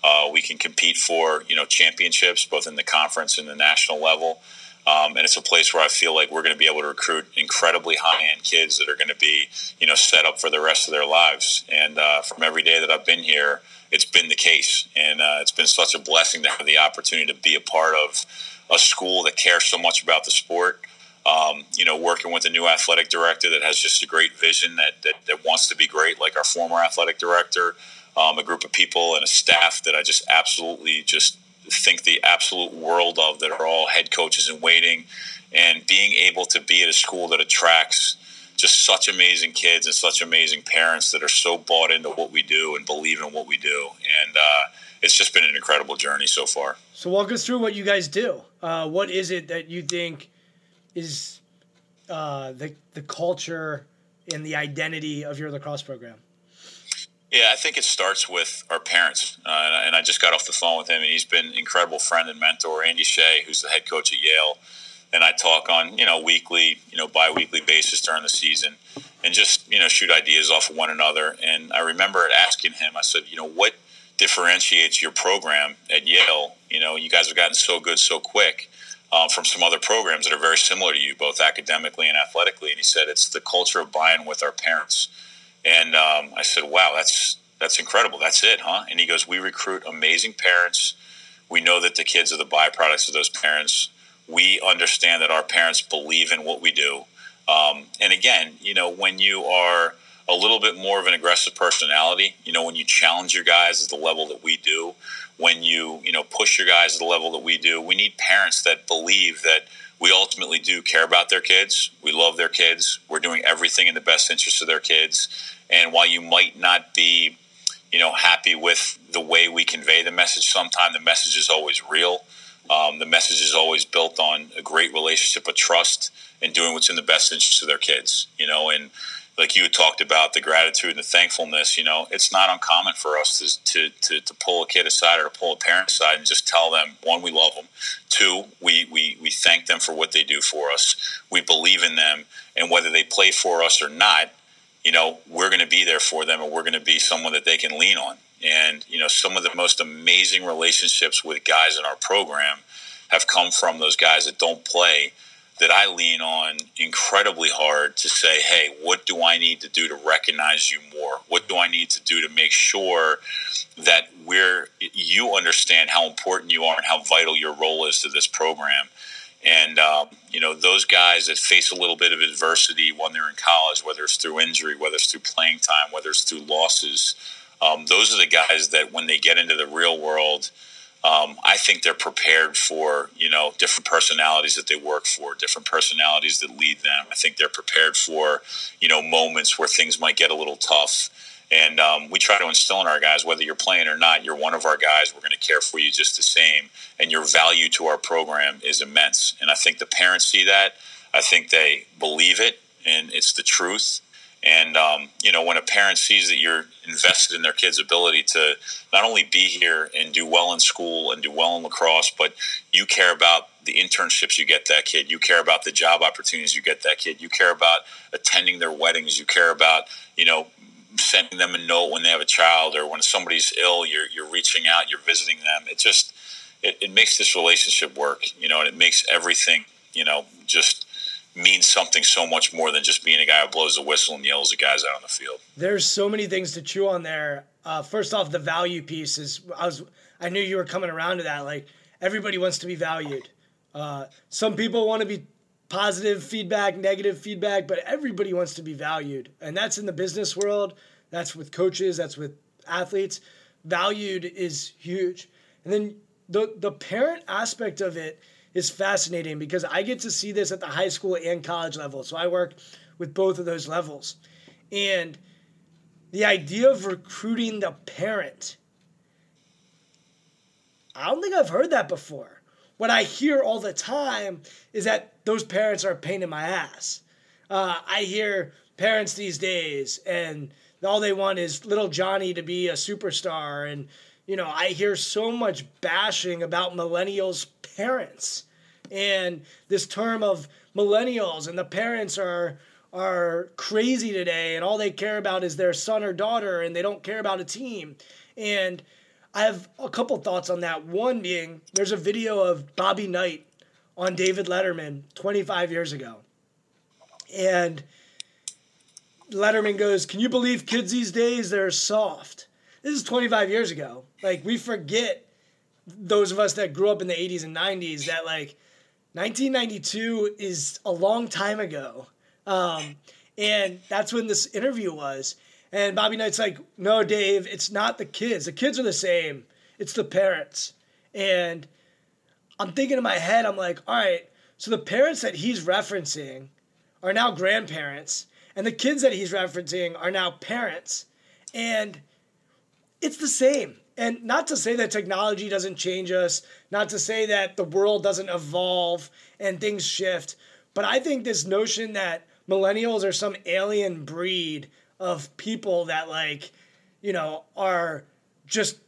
Uh, we can compete for you know championships both in the conference and the national level. Um, and it's a place where I feel like we're going to be able to recruit incredibly high-end kids that are going to be, you know, set up for the rest of their lives. And uh, from every day that I've been here, it's been the case, and uh, it's been such a blessing to have the opportunity to be a part of a school that cares so much about the sport. Um, you know, working with a new athletic director that has just a great vision that, that, that wants to be great, like our former athletic director, um, a group of people and a staff that I just absolutely just think the absolute world of that are all head coaches in waiting. And being able to be at a school that attracts just such amazing kids and such amazing parents that are so bought into what we do and believe in what we do. And uh, it's just been an incredible journey so far. So walk us through what you guys do. Uh, what is it that you think is uh, the, the culture and the identity of your lacrosse program yeah, I think it starts with our parents. Uh, and I just got off the phone with him, and he's been an incredible friend and mentor. Andy Shay, who's the head coach at Yale, and I talk on you know weekly, you know biweekly basis during the season, and just you know shoot ideas off of one another. And I remember asking him, I said, you know, what differentiates your program at Yale? You know, you guys have gotten so good so quick. Um, from some other programs that are very similar to you, both academically and athletically. And he said it's the culture of buying with our parents. And um, I said, "Wow, that's that's incredible. That's it, huh?" And he goes, "We recruit amazing parents. We know that the kids are the byproducts of those parents. We understand that our parents believe in what we do. Um, and again, you know, when you are a little bit more of an aggressive personality, you know, when you challenge your guys at the level that we do, when you you know push your guys at the level that we do, we need parents that believe that." We ultimately do care about their kids. We love their kids. We're doing everything in the best interest of their kids. And while you might not be, you know, happy with the way we convey the message, sometimes the message is always real. Um, the message is always built on a great relationship of trust and doing what's in the best interest of their kids. You know, and like you talked about the gratitude and the thankfulness, you know, it's not uncommon for us to, to, to, to, pull a kid aside or to pull a parent aside and just tell them, one, we love them. Two, we, we, we thank them for what they do for us. We believe in them. And whether they play for us or not, you know, we're going to be there for them and we're going to be someone that they can lean on. And, you know, some of the most amazing relationships with guys in our program have come from those guys that don't play that I lean on incredibly hard to say, hey, what do I need to do to recognize you more? What do I need to do to make sure that we're you understand how important you are and how vital your role is to this program? And, um, you know, those guys that face a little bit of adversity when they're in college, whether it's through injury, whether it's through playing time, whether it's through losses, um, those are the guys that when they get into the real world, um, I think they're prepared for you know different personalities that they work for, different personalities that lead them. I think they're prepared for you know moments where things might get a little tough. And um, we try to instill in our guys, whether you're playing or not, you're one of our guys. We're going to care for you just the same. And your value to our program is immense. And I think the parents see that. I think they believe it, and it's the truth. And um, you know, when a parent sees that you're invested in their kid's ability to not only be here and do well in school and do well in lacrosse, but you care about the internships you get that kid, you care about the job opportunities you get that kid, you care about attending their weddings, you care about you know sending them a note when they have a child or when somebody's ill, you're you're reaching out, you're visiting them. It just it, it makes this relationship work, you know, and it makes everything you know just means something so much more than just being a guy who blows the whistle and yells at guys out on the field. There's so many things to chew on there. Uh, first off, the value piece is I was I knew you were coming around to that. Like everybody wants to be valued. Uh, some people want to be positive feedback, negative feedback, but everybody wants to be valued, and that's in the business world. That's with coaches. That's with athletes. Valued is huge, and then the the parent aspect of it is fascinating because I get to see this at the high school and college level. So I work with both of those levels. And the idea of recruiting the parent, I don't think I've heard that before. What I hear all the time is that those parents are a pain in my ass. Uh, I hear parents these days, and all they want is little Johnny to be a superstar. And, you know, I hear so much bashing about millennials' parents and this term of millennials and the parents are are crazy today and all they care about is their son or daughter and they don't care about a team. And i have a couple thoughts on that. One being there's a video of bobby knight on david letterman 25 years ago. And letterman goes can you believe kids these days they're soft? This is 25 years ago. Like we forget those of us that grew up in the 80s and 90s that like 1992 is a long time ago. Um, and that's when this interview was. And Bobby Knight's like, no, Dave, it's not the kids. The kids are the same. It's the parents. And I'm thinking in my head, I'm like, all right, so the parents that he's referencing are now grandparents, and the kids that he's referencing are now parents. And it's the same. And not to say that technology doesn't change us, not to say that the world doesn't evolve and things shift, but I think this notion that millennials are some alien breed of people that, like, you know, are just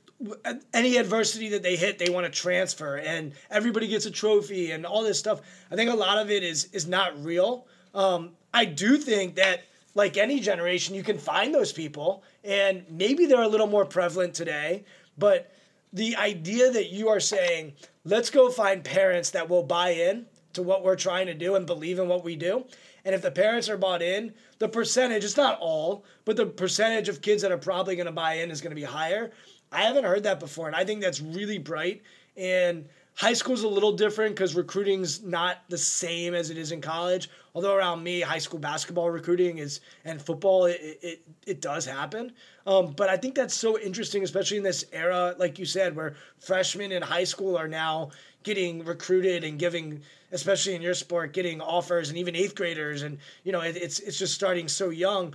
any adversity that they hit, they want to transfer, and everybody gets a trophy and all this stuff. I think a lot of it is is not real. Um, I do think that like any generation, you can find those people, and maybe they're a little more prevalent today. But the idea that you are saying, let's go find parents that will buy in to what we're trying to do and believe in what we do. And if the parents are bought in, the percentage, it's not all, but the percentage of kids that are probably going to buy in is going to be higher. I haven't heard that before. And I think that's really bright. And High school is a little different because recruiting's not the same as it is in college. Although around me, high school basketball recruiting is and football, it it, it does happen. Um, but I think that's so interesting, especially in this era, like you said, where freshmen in high school are now getting recruited and giving, especially in your sport, getting offers, and even eighth graders, and you know, it, it's it's just starting so young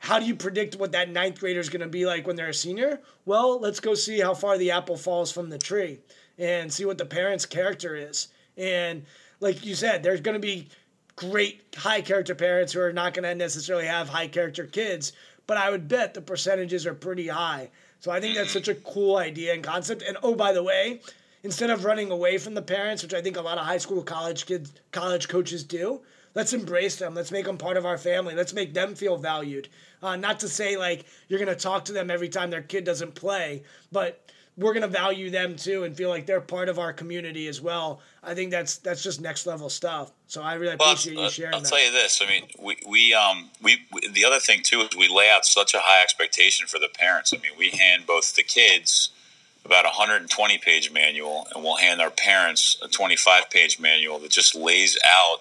how do you predict what that ninth grader is going to be like when they're a senior? Well, let's go see how far the apple falls from the tree and see what the parent's character is. And like you said, there's going to be great high character parents who are not going to necessarily have high character kids, but I would bet the percentages are pretty high. So I think that's such a cool idea and concept. And oh, by the way, instead of running away from the parents, which I think a lot of high school, college kids, college coaches do, let's embrace them. Let's make them part of our family. Let's make them feel valued. Uh, not to say like you're to talk to them every time their kid doesn't play, but we're going to value them too and feel like they're part of our community as well. I think that's that's just next level stuff. So I really appreciate well, you sharing. That. I'll that. tell you this. I mean, we we um we, we, the other thing too is we lay out such a high expectation for the parents. I mean, we hand both the kids about a 120 page manual and we'll hand our parents a 25 page manual that just lays out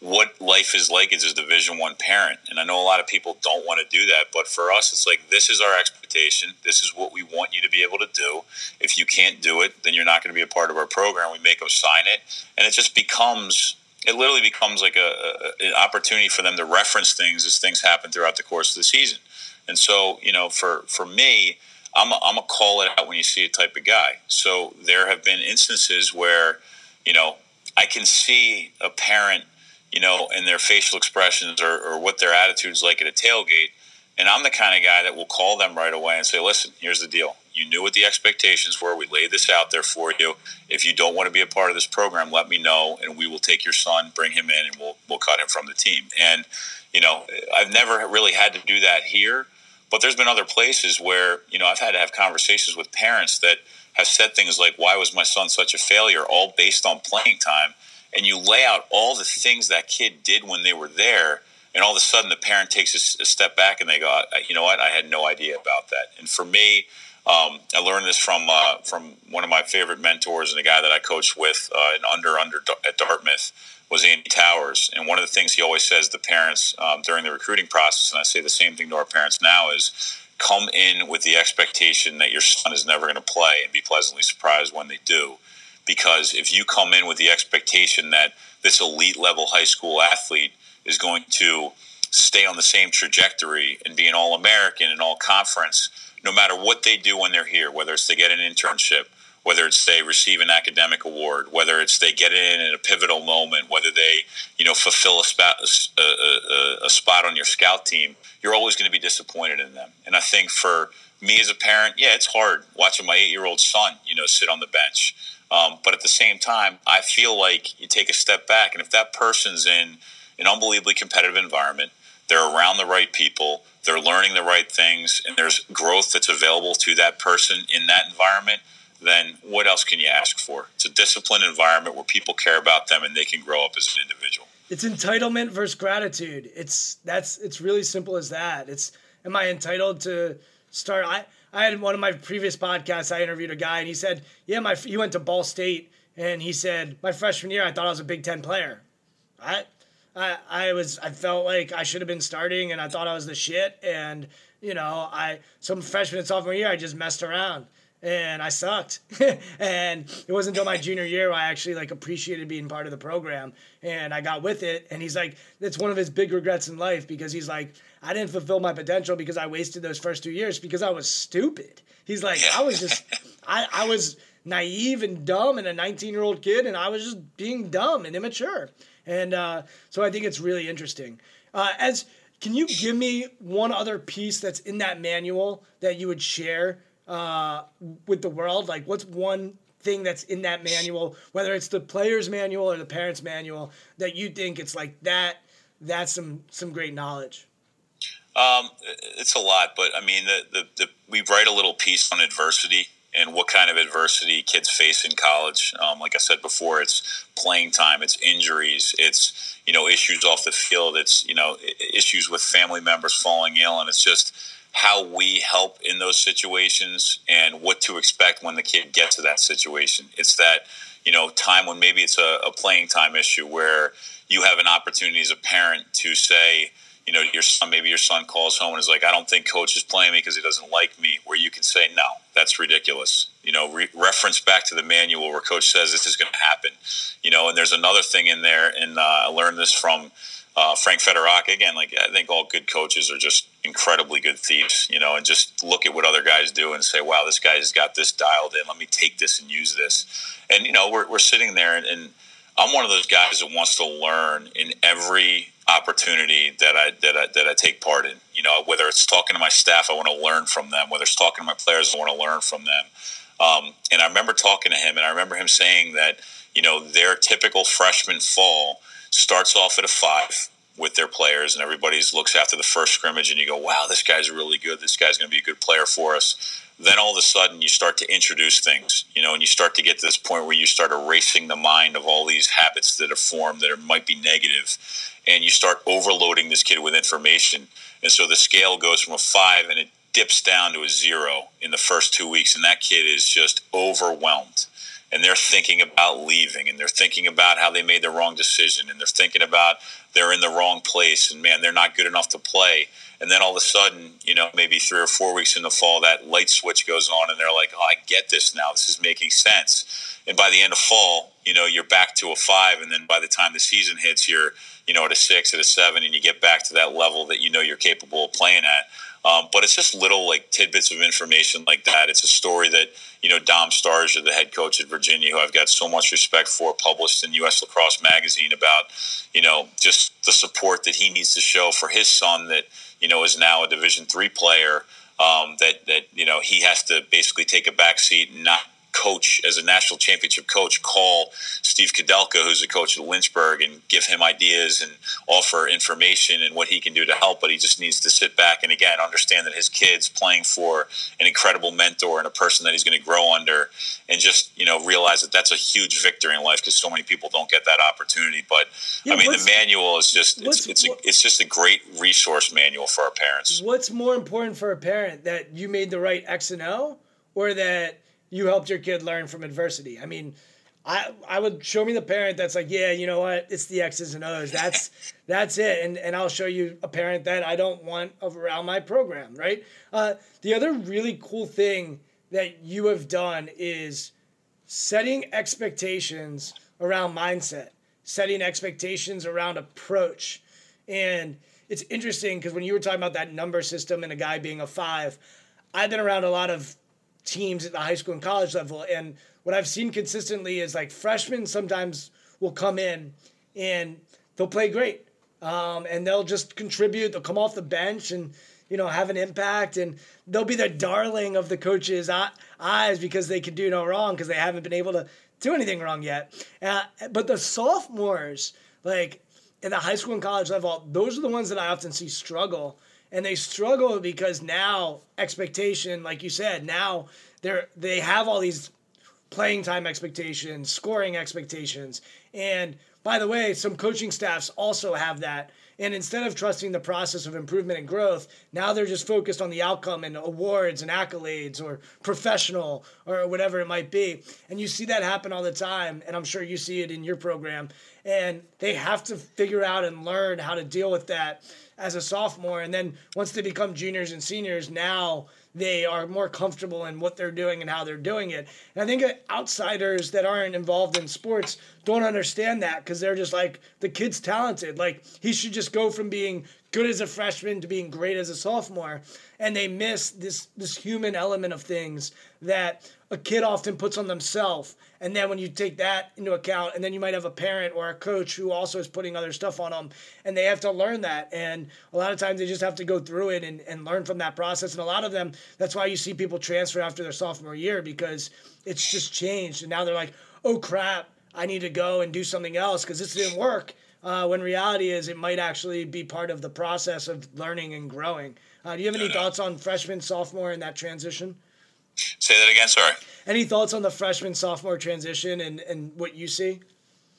what life is like as a division one parent. And i know a lot of people don't want to do that but for us it's like this is our expectation. This is what we want you to be able to do. If you can't do it then you're not going to be a part of our program. We make them sign it. And it just becomes it literally becomes like a, a, an opportunity for them to reference things as things happen throughout the course of the season. And so you know for for me i'm a, I'm a call it out when you see a type of guy. So there have been instances where you know i can see a parent you know, and their facial expressions or, or what their attitude's like at a tailgate. And I'm the kind of guy that will call them right away and say, listen, here's the deal. You knew what the expectations were. We laid this out there for you. If you don't want to be a part of this program, let me know, and we will take your son, bring him in, and we'll we'll cut him from the team. And you know, I've never really had to do that here, but there's been other places where you know I've had to have conversations with parents that have said things like, "Why was my son such a failure?" All based on playing time and you lay out all the things that kid did when they were there and all of a sudden the parent takes a, step back and they go you know what? I had no idea about that. And for me um, I learned this from uh, from one of my favorite mentors and a guy that I coached with uh, in under under at Dartmouth was Andy Towers. And one of the things he always says to parents um, during the recruiting process, and I say the same thing to our parents now, is come in with the expectation that your son is never going to play and be pleasantly surprised when they do because if you come in with the expectation that this elite level high school athlete is going to stay on the same trajectory and be an all American and all conference, no matter what they do when they're here, whether it's they get an internship, whether it's they receive an academic award, whether it's they get in at a pivotal moment, whether they, you know, fulfill a spot, a, a, a spot on your scout team, you're always going to be disappointed in them. And I think for me as a parent, yeah, it's hard watching my eight year old son, you know, sit on the bench. Um, but at the same time, I feel like you take a step back, and if that person's in an unbelievably competitive environment, they're around the right people, they're learning the right things, and there's growth that's available to that person in that environment, then what else can you ask for? It's a disciplined environment where people care about them and they can grow up as an individual. It's entitlement versus gratitude. It's that's it's really simple as that. It's am I entitled to start I I had one of my previous podcasts. I interviewed a guy, and he said, "Yeah, my he went to Ball State, and he said my freshman year, I thought I was a Big Ten player. I, I, I was, I felt like I should have been starting, and I thought I was the shit. And you know, I some freshman and sophomore year, I just messed around." and I sucked. and it wasn't until my junior year I actually like appreciated being part of the program and I got with it. And he's like, that's one of his big regrets in life because he's like, I didn't fulfill my potential because I wasted those first two years because I was stupid. He's like, I was just, I, I was naive and dumb and a 19 year old kid and I was just being dumb and immature. And uh, so I think it's really interesting. Uh, as can you give me one other piece that's in that manual that you would share uh, with the world? Like, what's one thing that's in that manual, whether it's the player's manual or the parent's manual, that you think it's like that? That's some some great knowledge. Um, it's a lot, but I mean, the, the, the, we write a little piece on adversity and what kind of adversity kids face in college. Um, like I said before, it's playing time, it's injuries, it's you know issues off the field, it's you know issues with family members falling ill, and it's just how we help in those situations and what to expect when the kid gets to that situation. It's that, you know, time when maybe it's a, a playing time issue where you have an opportunity as a parent to say, you know, your son, maybe your son calls home and is like, I don't think coach is playing me because he doesn't like me. Where you can say, no, that's ridiculous. You know, re- reference back to the manual where coach says this is going to happen. You know, and there's another thing in there, and uh, I learned this from uh, Frank Federaca. Again, like I think all good coaches are just incredibly good thieves, you know, and just look at what other guys do and say, wow, this guy's got this dialed in. Let me take this and use this. And, you know, we're, we're sitting there and, and I'm one of those guys that wants to learn in every opportunity that I, that I, that I take part in, you know, whether it's talking to my staff, I want to learn from them, whether it's talking to my players, I want to learn from them. Um, and I remember talking to him and I remember him saying that, you know, their typical freshman fall starts off at a five with their players, and everybody looks after the first scrimmage, and you go, "Wow, this guy's really good. This guy's going to be a good player for us." Then all of a sudden, you start to introduce things, you know, and you start to get to this point where you start erasing the mind of all these habits that are formed that are, might be negative, and you start overloading this kid with information, and so the scale goes from a five and it dips down to a zero in the first two weeks, and that kid is just overwhelmed. And they're thinking about leaving and they're thinking about how they made the wrong decision and they're thinking about they're in the wrong place. And man they're not good enough to play. And then all of a sudden you know maybe three or four weeks in the fall that light switch goes on and they're like oh i get this now. This is making sense and by the end of fall you know you're back to a five and then by the time the season hits you're you know at a six at a seven and you get back to that level that you know you're capable of playing at um, but it's just little like tidbits of information like that. It's a story that you know Dom Starsia, the head coach at Virginia, who I've got so much respect for, published in U.S. Lacrosse Magazine about you know just the support that he needs to show for his son that you know is now a Division three player. Um, that that you know he has to basically take a back seat and not coach, as a national championship coach, call Steve Koudelka, who's a coach at Lynchburg, and give him ideas and offer information and what he can do to help. But he just needs to sit back and again understand that his kid's playing for an incredible mentor and a person that he's going to grow under, and just you know realize that that's a huge victory in life because so many people don't get that opportunity. But yeah, I mean, the manual is just it's it's, a, it's just a great resource manual for our parents. What's more important for a parent that you made the right X and O, or that you helped your kid learn from adversity. I mean, I I would show me the parent that's like, yeah, you know what, it's the X's and O's. That's that's it, and and I'll show you a parent that I don't want around my program, right? Uh, the other really cool thing that you have done is setting expectations around mindset, setting expectations around approach, and it's interesting because when you were talking about that number system and a guy being a five, I've been around a lot of teams at the high school and college level. And what I've seen consistently is like freshmen sometimes will come in and they'll play great. Um, and they'll just contribute. They'll come off the bench and you know have an impact, and they'll be the darling of the coach's eyes because they can do no wrong because they haven't been able to do anything wrong yet. Uh, but the sophomores, like in the high school and college level, those are the ones that I often see struggle and they struggle because now expectation, like you said, now they're they have all these playing time expectations, scoring expectations, and by the way, some coaching staffs also have that. And instead of trusting the process of improvement and growth, now they're just focused on the outcome and awards and accolades or professional or whatever it might be. And you see that happen all the time. And I'm sure you see it in your program. And they have to figure out and learn how to deal with that as a sophomore. And then once they become juniors and seniors, now they are more comfortable in what they're doing and how they're doing it. And I think outsiders that aren't involved in sports don't understand that because they're just like, the kid's talented. Like, he should just go from being good as a freshman to being great as a sophomore. And they miss this, this human element of things that a kid often puts on themselves and then when you take that into account, and then you might have a parent or a coach who also is putting other stuff on them, and they have to learn that. And a lot of times they just have to go through it and, and learn from that process. And a lot of them, that's why you see people transfer after their sophomore year because it's just changed. And now they're like, oh crap, I need to go and do something else because this didn't work. Uh, when reality is, it might actually be part of the process of learning and growing. Uh, do you have any thoughts on freshman, sophomore, and that transition? Say that again. Sorry. Any thoughts on the freshman sophomore transition and, and what you see?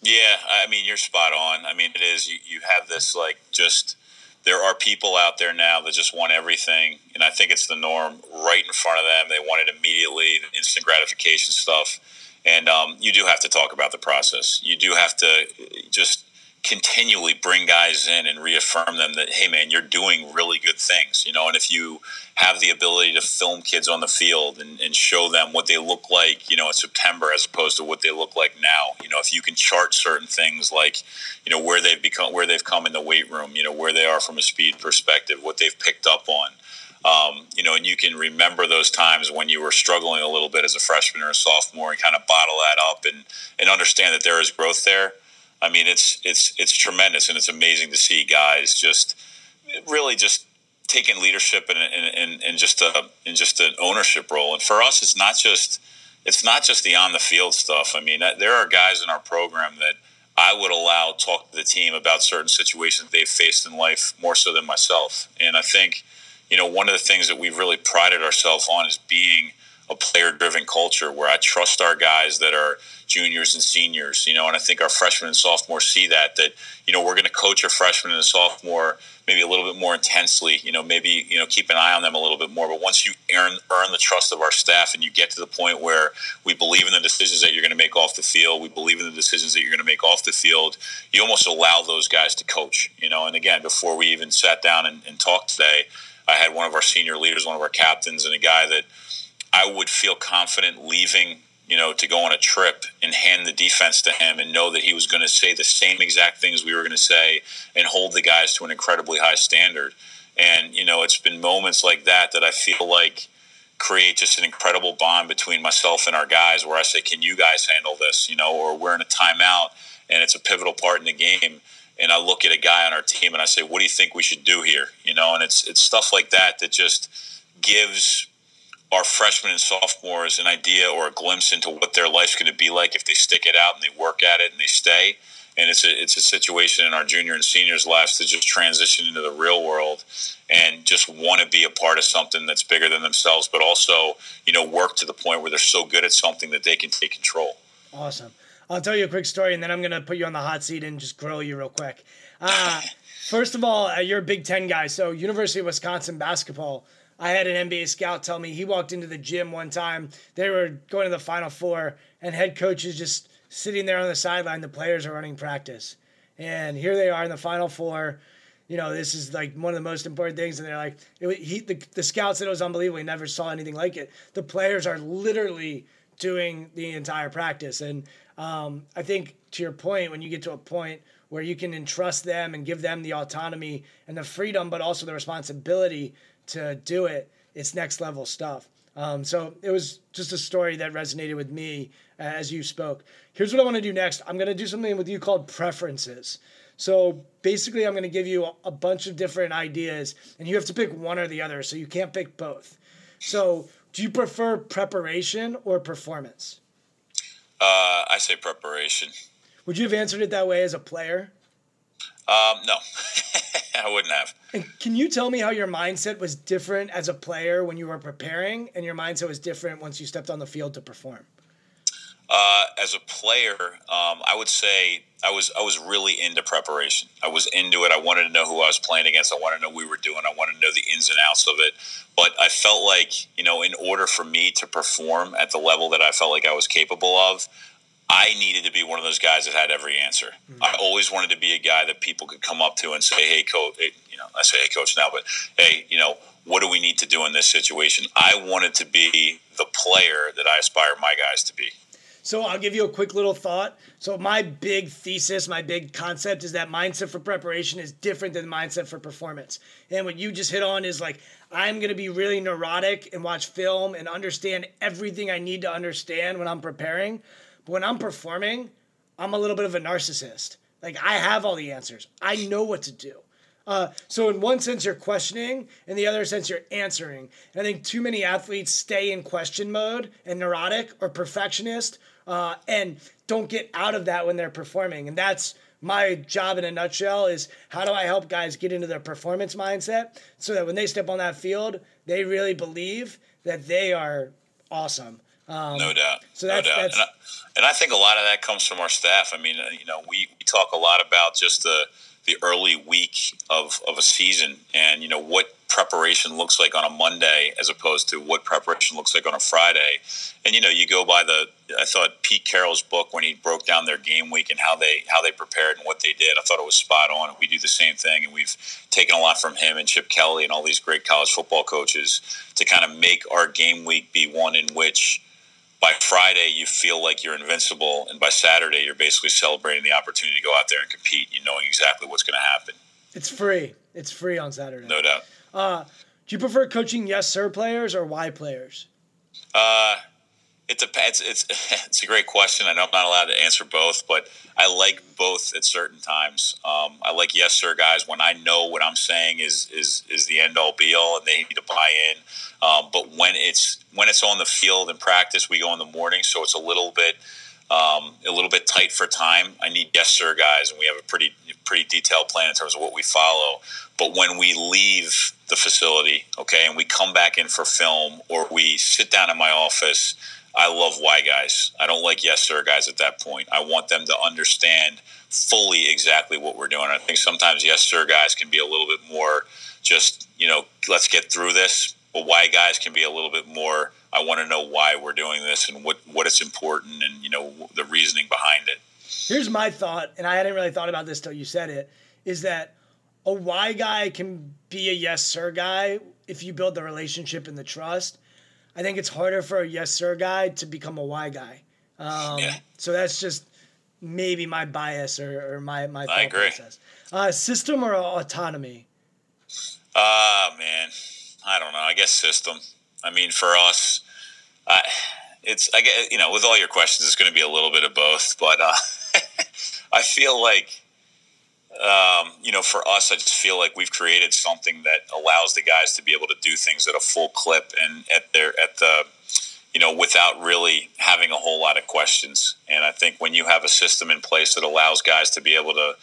Yeah, I mean you're spot on. I mean it is you, you have this like just there are people out there now that just want everything, and I think it's the norm right in front of them. They want it immediately, instant gratification stuff, and um, you do have to talk about the process. You do have to just continually bring guys in and reaffirm them that hey man you're doing really good things you know and if you have the ability to film kids on the field and, and show them what they look like you know in september as opposed to what they look like now you know if you can chart certain things like you know where they've become where they've come in the weight room you know where they are from a speed perspective what they've picked up on um, you know, and you can remember those times when you were struggling a little bit as a freshman or a sophomore and kind of bottle that up and, and understand that there is growth there. I mean, it's it's it's tremendous and it's amazing to see guys just really just taking leadership and and, and just uh, a in just an ownership role. And for us, it's not just it's not just the on the field stuff. I mean, there are guys in our program that I would allow talk to the team about certain situations they've faced in life more so than myself. And I think, you know, one of the things that we've really prided ourselves on is being a player driven culture where I trust our guys that are juniors and seniors, you know, and I think our freshmen and sophomores see that, that, you know, we're going to coach a freshman and a sophomore maybe a little bit more intensely, you know, maybe, you know, keep an eye on them a little bit more. But once you earn, earn the trust of our staff and you get to the point where we believe in the decisions that you're going to make off the field, we believe in the decisions that you're going to make off the field, you almost allow those guys to coach, you know, and again, before we even sat down and, and talked today, I had one of our senior leaders, one of our captains, and a guy that I would feel confident leaving, you know, to go on a trip and hand the defense to him and know that he was going to say the same exact things we were going to say and hold the guys to an incredibly high standard. And, you know, it's been moments like that that I feel like create just an incredible bond between myself and our guys where I say, can you guys handle this? You know, or we're in a timeout and it's a pivotal part in the game and I look at a guy on our team and I say, "What do you think we should do here?" You know, and it's it's stuff like that that just gives our freshmen and sophomores an idea or a glimpse into what their life's going to be like if they stick it out and they work at it and they stay. And it's a it's a situation in our junior and seniors' lives to just transition into the real world and just want to be a part of something that's bigger than themselves, but also you know work to the point where they're so good at something that they can take control. Awesome. I'll tell you a quick story, and then I'm gonna put you on the hot seat and just grill you real quick. Uh, first of all, uh, you're a Big Ten guy, so University of Wisconsin basketball. I had an NBA scout tell me he walked into the gym one time. They were going to the Final Four, and head coach is just sitting there on the sideline. The players are running practice, and here they are in the Final Four. You know, this is like one of the most important things, and they're like, it, he, the, the scout said it was unbelievable. He never saw anything like it. The players are literally doing the entire practice, and um, I think to your point, when you get to a point where you can entrust them and give them the autonomy and the freedom, but also the responsibility to do it, it's next level stuff. Um, so it was just a story that resonated with me uh, as you spoke. Here's what I want to do next. I'm going to do something with you called preferences. So basically, I'm going to give you a bunch of different ideas, and you have to pick one or the other. So you can't pick both. So, do you prefer preparation or performance? Uh, I say preparation. Would you have answered it that way as a player? Um, no, I wouldn't have. And can you tell me how your mindset was different as a player when you were preparing, and your mindset was different once you stepped on the field to perform? Uh, as a player, um, I would say I was I was really into preparation. I was into it. I wanted to know who I was playing against. I wanted to know what we were doing. I wanted to know the ins and outs of it. But I felt like you know, in order for me to perform at the level that I felt like I was capable of, I needed to be one of those guys that had every answer. Mm-hmm. I always wanted to be a guy that people could come up to and say, "Hey, coach," you know, I say, "Hey, coach," now, but hey, you know, what do we need to do in this situation? I wanted to be the player that I aspire my guys to be. So I'll give you a quick little thought. So my big thesis, my big concept is that mindset for preparation is different than mindset for performance. And what you just hit on is like I'm going to be really neurotic and watch film and understand everything I need to understand when I'm preparing. But when I'm performing, I'm a little bit of a narcissist. Like I have all the answers. I know what to do. Uh, so in one sense you're questioning, in the other sense you're answering. And I think too many athletes stay in question mode and neurotic or perfectionist uh, and don't get out of that when they're performing. And that's my job in a nutshell is how do I help guys get into their performance mindset so that when they step on that field, they really believe that they are awesome. Um, no doubt. So that's, no doubt. And, I, think a lot of that comes from our staff. I mean, you know, we, we talk a lot about just the the early week of, of a season and you know what preparation looks like on a Monday as opposed to what preparation looks like on a Friday. And you know, you go by the I thought Pete Carroll's book when he broke down their game week and how they how they prepared and what they did. I thought it was spot on. We do the same thing, and we've taken a lot from him and Chip Kelly and all these great college football coaches to kind of make our game week be one in which by Friday you feel like you're invincible, and by Saturday you're basically celebrating the opportunity to go out there and compete, you knowing exactly what's going to happen. It's free. It's free on Saturday. No doubt. Uh, do you prefer coaching yes sir players or why players? Uh, it depends. It's it's a great question. I know I'm not allowed to answer both, but I like both at certain times. Um, I like yes sir guys when I know what I'm saying is is is the end all be all, and they need to buy in. Um, but when it's when it's on the field in practice, we go in the morning, so it's a little bit um, a little bit tight for time. I need yes sir guys, and we have a pretty pretty detailed plan in terms of what we follow. But when we leave the facility, okay, and we come back in for film or we sit down in my office, I love why guys. I don't like yes sir guys at that point. I want them to understand fully exactly what we're doing. I think sometimes yes sir guys can be a little bit more just you know let's get through this, but why guys can be a little bit more I want to know why we're doing this and what what it's important and you know the reasoning behind it. Here's my thought, and I hadn't really thought about this till you said it. Is that a why guy can be a yes sir guy if you build the relationship and the trust. I think it's harder for a yes sir guy to become a why guy. Um, yeah. So that's just maybe my bias or, or my my thought I agree. process. Uh, system or autonomy? Ah uh, man, I don't know. I guess system. I mean, for us, uh, it's I get you know with all your questions, it's going to be a little bit of both. But uh, I feel like um, you know for us, I just feel like we've created something that allows the guys to be able to do things at a full clip and at their at the you know without really having a whole lot of questions. And I think when you have a system in place that allows guys to be able to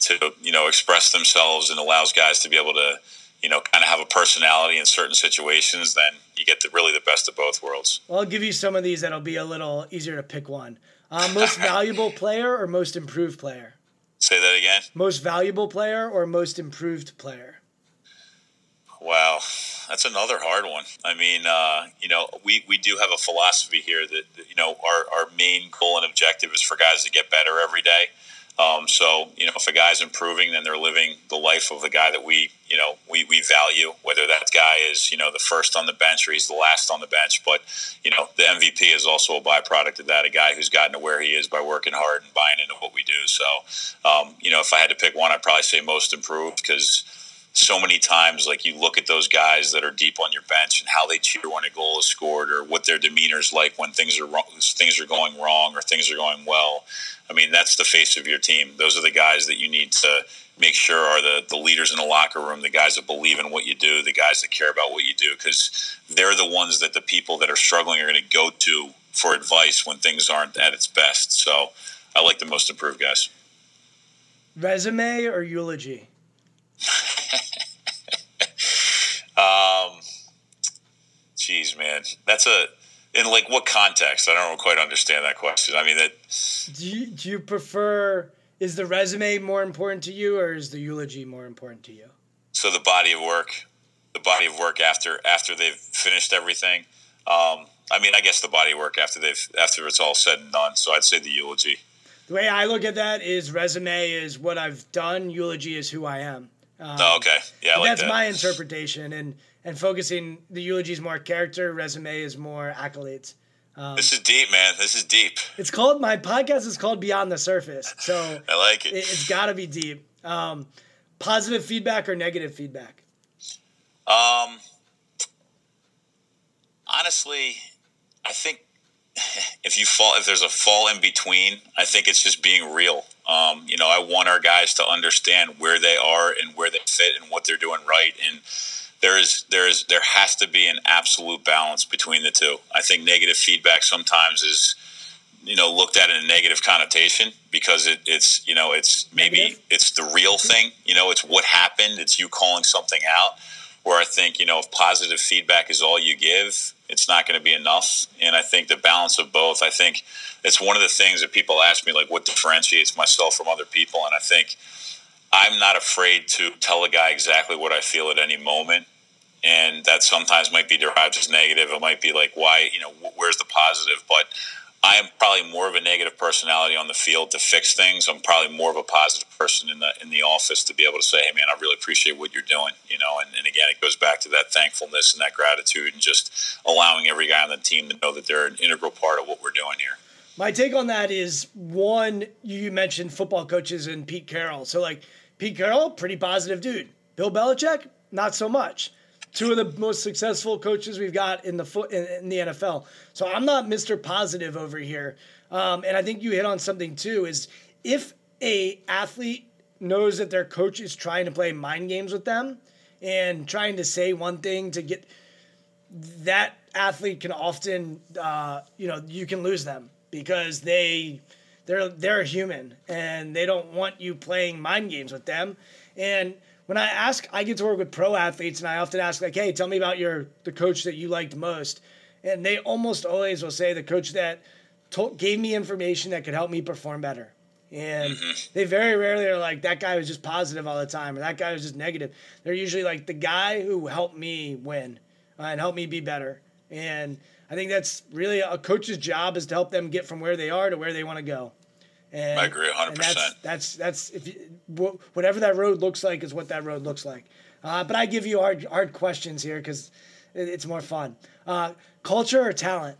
to you know express themselves and allows guys to be able to you know, kind of have a personality in certain situations, then you get the, really the best of both worlds. Well, I'll give you some of these that'll be a little easier to pick one. Uh, most valuable player or most improved player? Say that again. Most valuable player or most improved player? Wow, that's another hard one. I mean, uh, you know, we, we do have a philosophy here that, that, you know, our, our main goal and objective is for guys to get better every day. Um, so, you know, if a guy's improving, then they're living the life of the guy that we, you know, we, we value, whether that guy is, you know, the first on the bench or he's the last on the bench. But, you know, the MVP is also a byproduct of that, a guy who's gotten to where he is by working hard and buying into what we do. So, um, you know, if I had to pick one, I'd probably say most improved because so many times, like you look at those guys that are deep on your bench and how they cheer when a goal is scored or what their demeanor is like when things are wrong, things are going wrong or things are going well. I mean, that's the face of your team. Those are the guys that you need to make sure are the, the leaders in the locker room, the guys that believe in what you do, the guys that care about what you do, because they're the ones that the people that are struggling are going to go to for advice when things aren't at its best. So I like the most improved guys. Resume or eulogy? um, geez, man, that's a in like what context? I don't quite understand that question. I mean, that. Do you, do you prefer? Is the resume more important to you, or is the eulogy more important to you? So the body of work, the body of work after after they've finished everything. Um, I mean, I guess the body of work after they've after it's all said and done. So I'd say the eulogy. The way I look at that is resume is what I've done. Eulogy is who I am. Um, oh, okay. Yeah, like that's that. my interpretation, and and focusing the eulogy is more character, resume is more accolades. Um, this is deep, man. This is deep. It's called my podcast is called Beyond the Surface, so I like it. it has got to be deep. Um, positive feedback or negative feedback? Um, honestly, I think if you fall, if there's a fall in between, I think it's just being real. Um, you know, I want our guys to understand where they are and where they fit and what they're doing right. And there is there is there has to be an absolute balance between the two. I think negative feedback sometimes is you know looked at in a negative connotation because it, it's you know it's maybe negative. it's the real mm-hmm. thing. You know, it's what happened. It's you calling something out. Where I think you know if positive feedback is all you give, it's not going to be enough. And I think the balance of both. I think it's one of the things that people ask me, like, what differentiates myself from other people? And I think I'm not afraid to tell a guy exactly what I feel at any moment. And that sometimes might be derived as negative. It might be like, why, you know, where's the positive? But I am probably more of a negative personality on the field to fix things. I'm probably more of a positive person in the in the office to be able to say, "Hey, man, I really appreciate what you're doing." You know, and, and again, it goes back to that thankfulness and that gratitude, and just allowing every guy on the team to know that they're an integral part of what we're doing here. My take on that is one, you mentioned football coaches and Pete Carroll. So, like, Pete Carroll, pretty positive dude. Bill Belichick, not so much. Two of the most successful coaches we've got in the foot in, in the NFL. So I'm not Mr. Positive over here. Um, and I think you hit on something too. Is if a athlete knows that their coach is trying to play mind games with them and trying to say one thing to get that athlete can often, uh, you know, you can lose them because they they're they're human and they don't want you playing mind games with them. And when I ask, I get to work with pro athletes, and I often ask like, "Hey, tell me about your the coach that you liked most." And they almost always will say the coach that told, gave me information that could help me perform better. And mm-hmm. they very rarely are like, that guy was just positive all the time, or that guy was just negative. They're usually like the guy who helped me win uh, and helped me be better. And I think that's really a coach's job is to help them get from where they are to where they want to go. And, I agree 100%. that's, that's, that's, if you, whatever that road looks like is what that road looks like. Uh, but I give you hard, hard questions here because it's more fun. Uh, culture or talent?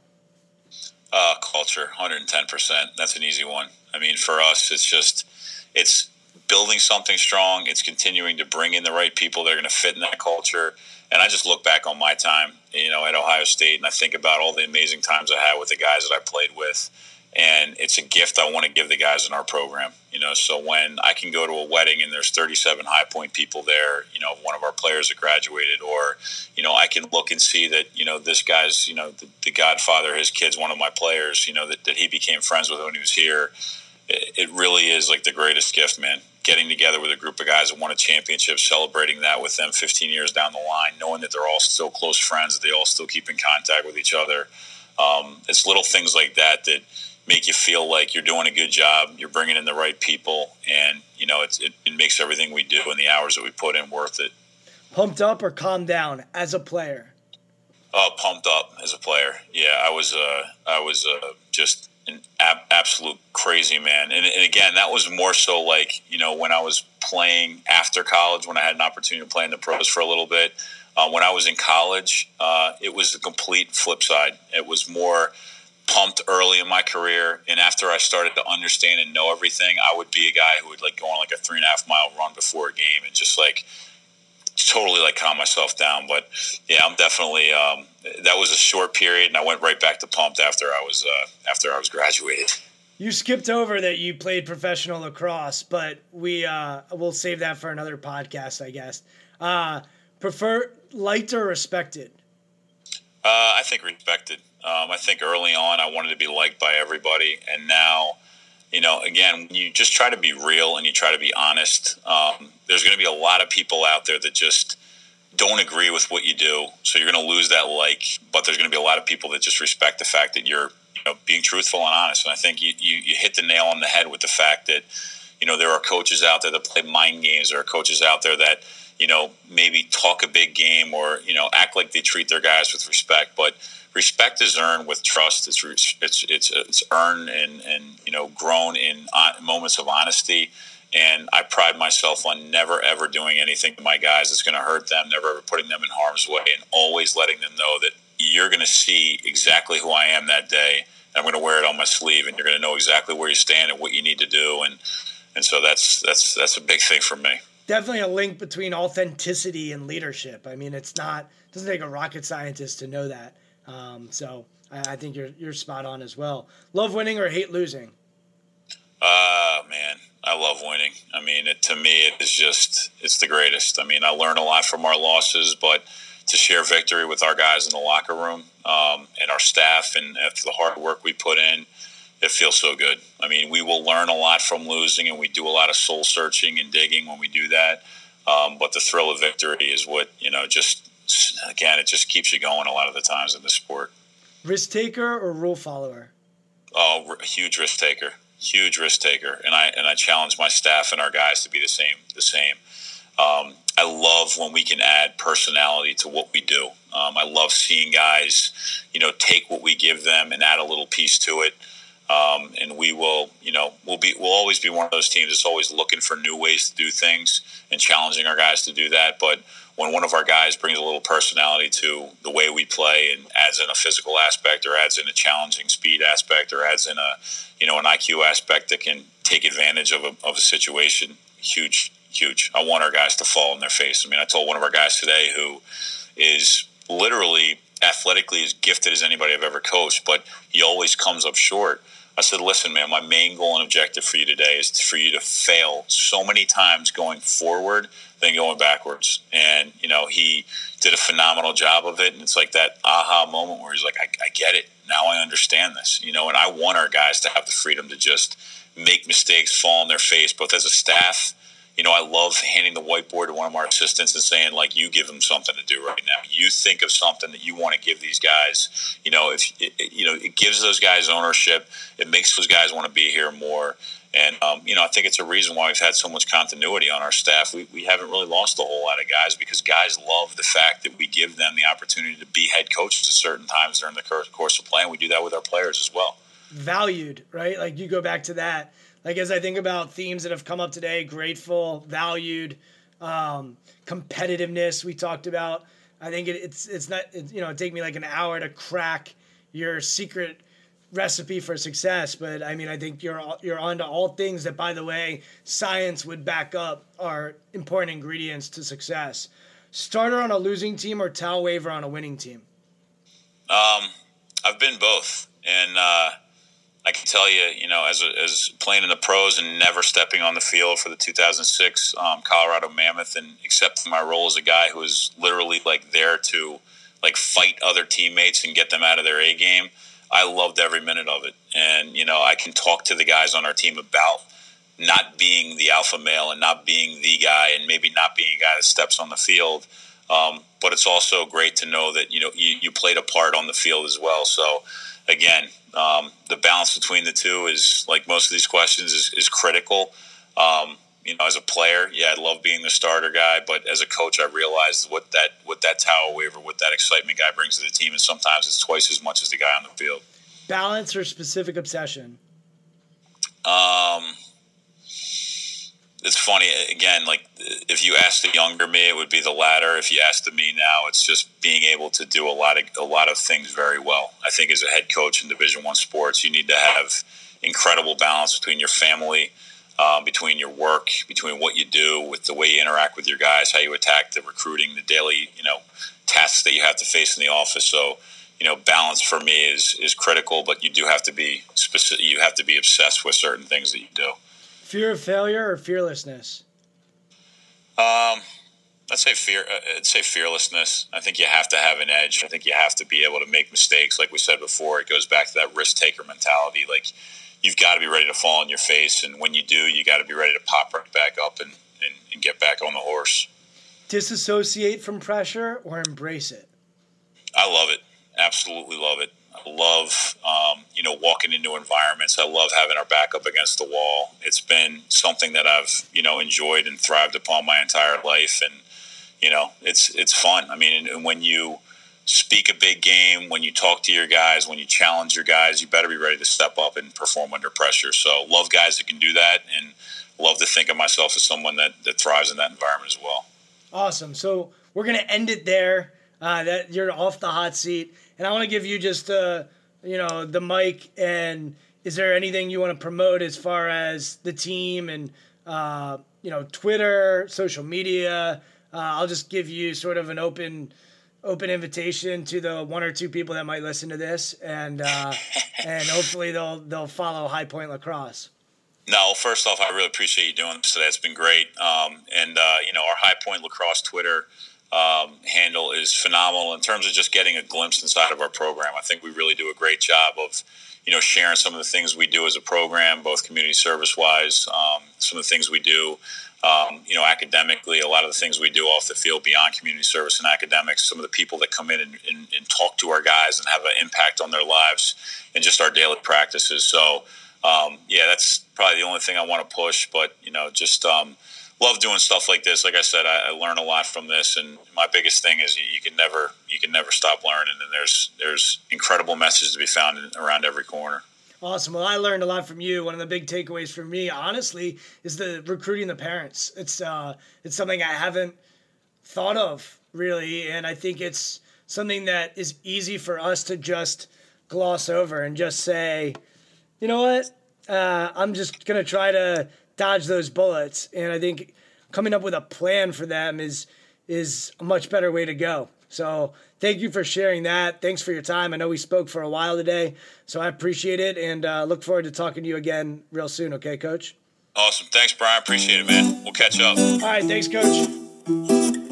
Uh, culture, 110%. That's an easy one. I mean, for us, it's just, it's building something strong. It's continuing to bring in the right people that are going to fit in that culture. And I just look back on my time, you know, at Ohio State, and I think about all the amazing times I had with the guys that I played with and it's a gift I want to give the guys in our program. You know, so when I can go to a wedding and there's 37 high point people there, you know, one of our players that graduated, or you know, I can look and see that you know this guy's, you know, the, the Godfather, his kid's one of my players. You know, that, that he became friends with when he was here. It, it really is like the greatest gift, man. Getting together with a group of guys that won a championship, celebrating that with them 15 years down the line, knowing that they're all still close friends, that they all still keep in contact with each other. Um, it's little things like that that make you feel like you're doing a good job, you're bringing in the right people, and you know it, it makes everything we do and the hours that we put in worth it. Pumped up or calmed down as a player? Uh, pumped up as a player. Yeah, I was. Uh, I was uh, just an ab- absolute crazy man, and, and again, that was more so like you know when I was playing after college, when I had an opportunity to play in the pros for a little bit. Uh, when I was in college, uh, it was the complete flip side. It was more pumped early in my career, and after I started to understand and know everything, I would be a guy who would like go on like a three and a half mile run before a game and just like totally like calm myself down. But yeah, I'm definitely um, that was a short period, and I went right back to pumped after I was uh, after I was graduated. You skipped over that you played professional lacrosse, but we uh, we'll save that for another podcast, I guess. Uh, prefer liked or respected? Uh, I think respected. Um, I think early on I wanted to be liked by everybody, and now, you know, again, you just try to be real and you try to be honest. Um, there's going to be a lot of people out there that just don't agree with what you do, so you're going to lose that like. But there's going to be a lot of people that just respect the fact that you're, you know, being truthful and honest. And I think you, you, you hit the nail on the head with the fact that, you know, there are coaches out there that play mind games. There are coaches out there that you know, maybe talk a big game or, you know, act like they treat their guys with respect. But respect is earned with trust. It's it's it's it's earned and and you know grown in uh, moments of honesty. And I pride myself on never ever doing anything to my guys that's going to hurt them, never ever putting them in harm's way, and always letting them know that you're going to see exactly who I am that day. I'm going to wear it on my sleeve, and you're going to know exactly where you stand and what you need to do. And and so that's that's that's a big thing for me. Definitely a link between authenticity and leadership. I mean, it's not it doesn't take a rocket scientist to know that. Um, so I, I, think you're you're spot on as well. Love winning or hate losing? Uh man, I love winning. I mean, it, to me, it is just it's the greatest. I mean, I learn a lot from our losses, but to share victory with our guys in the locker room um, and our staff and after the hard work we put in, it feels so good. I mean, we will learn a lot from losing, and we do a lot of soul searching and digging when we do that. Um, but the thrill of victory is what you know just again, it just keeps you going a lot of the times in the sport. Risk taker or rule follower? Oh, huge risk taker, huge risk taker, and I and I challenge my staff and our guys to be the same. The same. Um, I love when we can add personality to what we do. Um, I love seeing guys, you know, take what we give them and add a little piece to it. Um, and we will, you know, we'll be, we'll always be one of those teams that's always looking for new ways to do things and challenging our guys to do that. But when one of our guys brings a little personality to the way we play and adds in a physical aspect or adds in a challenging speed aspect or adds in a you know an IQ aspect that can take advantage of a, of a situation huge huge. I want our guys to fall on their face. I mean I told one of our guys today who is literally athletically as gifted as anybody I've ever coached but he always comes up short. I said, listen, man, my main goal and objective for you today is for you to fail so many times going forward than going backwards. And, you know, he did a phenomenal job of it. And it's like that aha moment where he's like, I, I get it. Now I understand this, you know, and I want our guys to have the freedom to just make mistakes, fall on their face, both as a staff you know, I love handing the whiteboard to one of our assistants and saying, like, you give them something to do right now. You think of something that you want to give these guys. You know, if it, you know, it gives those guys ownership. It makes those guys want to be here more. And um, you know, I think it's a reason why we've had so much continuity on our staff. We, we haven't really lost a whole lot of guys because guys love the fact that we give them the opportunity to be head coaches at certain times during the course of play. And we do that with our players as well. Valued, right? Like you go back to that like as I think about themes that have come up today, grateful, valued, um, competitiveness. We talked about. I think it, it's it's not it, you know it take me like an hour to crack your secret recipe for success, but I mean I think you're you're onto all things that by the way science would back up are important ingredients to success. Starter on a losing team or towel waver on a winning team. Um, I've been both, and. Uh, I can tell you, you know, as, as playing in the pros and never stepping on the field for the 2006 um, Colorado Mammoth and accepting my role as a guy who was literally like there to like fight other teammates and get them out of their A game. I loved every minute of it. And, you know, I can talk to the guys on our team about not being the alpha male and not being the guy and maybe not being a guy that steps on the field. Um, but it's also great to know that, you know, you, you played a part on the field as well. So, again, um, the balance between the two is like most of these questions is, is critical. Um, you know, as a player, yeah, I love being the starter guy, but as a coach, I realize what that what that towel waver, what that excitement guy brings to the team, and sometimes it's twice as much as the guy on the field. Balance or specific obsession? Um, it's funny again. Like if you asked the younger me, it would be the latter. If you asked the me now, it's just being able to do a lot of a lot of things very well. I think as a head coach in Division One sports, you need to have incredible balance between your family, um, between your work, between what you do, with the way you interact with your guys, how you attack the recruiting, the daily you know tasks that you have to face in the office. So you know, balance for me is is critical, but you do have to be specific. You have to be obsessed with certain things that you do. Fear of failure or fearlessness? Um, I'd say fear. Uh, I'd say fearlessness. I think you have to have an edge. I think you have to be able to make mistakes. Like we said before, it goes back to that risk taker mentality. Like you've got to be ready to fall on your face, and when you do, you got to be ready to pop right back up and, and, and get back on the horse. Disassociate from pressure or embrace it. I love it. Absolutely love it I love, um, you know, walking into environments. I love having our back up against the wall. It's been something that I've, you know, enjoyed and thrived upon my entire life. And, you know, it's, it's fun. I mean, and when you speak a big game, when you talk to your guys, when you challenge your guys, you better be ready to step up and perform under pressure. So love guys that can do that and love to think of myself as someone that, that thrives in that environment as well. Awesome. So we're going to end it there. Uh, that you're off the hot seat and I want to give you just uh, you know the mic. And is there anything you want to promote as far as the team and uh, you know Twitter, social media? Uh, I'll just give you sort of an open open invitation to the one or two people that might listen to this, and uh, and hopefully they'll they'll follow High Point Lacrosse. No, first off, I really appreciate you doing this today. It's been great. Um, and, uh, you know, our High Point Lacrosse Twitter um, handle is phenomenal in terms of just getting a glimpse inside of our program. I think we really do a great job of, you know, sharing some of the things we do as a program, both community service wise, um, some of the things we do, um, you know, academically, a lot of the things we do off the field beyond community service and academics, some of the people that come in and, and, and talk to our guys and have an impact on their lives and just our daily practices. So, um, yeah, that's probably the only thing I want to push, but, you know, just, um, love doing stuff like this. Like I said, I, I learn a lot from this, and my biggest thing is you, you, can never you can never stop learning, and there's there's incredible messages to be found in, around every corner. Awesome. Well, I learned a lot from you. One of the big takeaways for me, honestly, is the recruiting the parents. It's uh, it's something I haven't thought of really, and I think it's something that is easy for us to just gloss over and just say, you know what, uh, I'm just gonna try to dodge those bullets. And I think coming up with a plan for them is is a much better way to go. So thank you for sharing that. Thanks for your time. I know we spoke for a while today, so I appreciate it and uh, look forward to talking to you again real soon. Okay, Coach. Awesome. Thanks, Brian. Appreciate it, man. We'll catch up. All right. Thanks, Coach.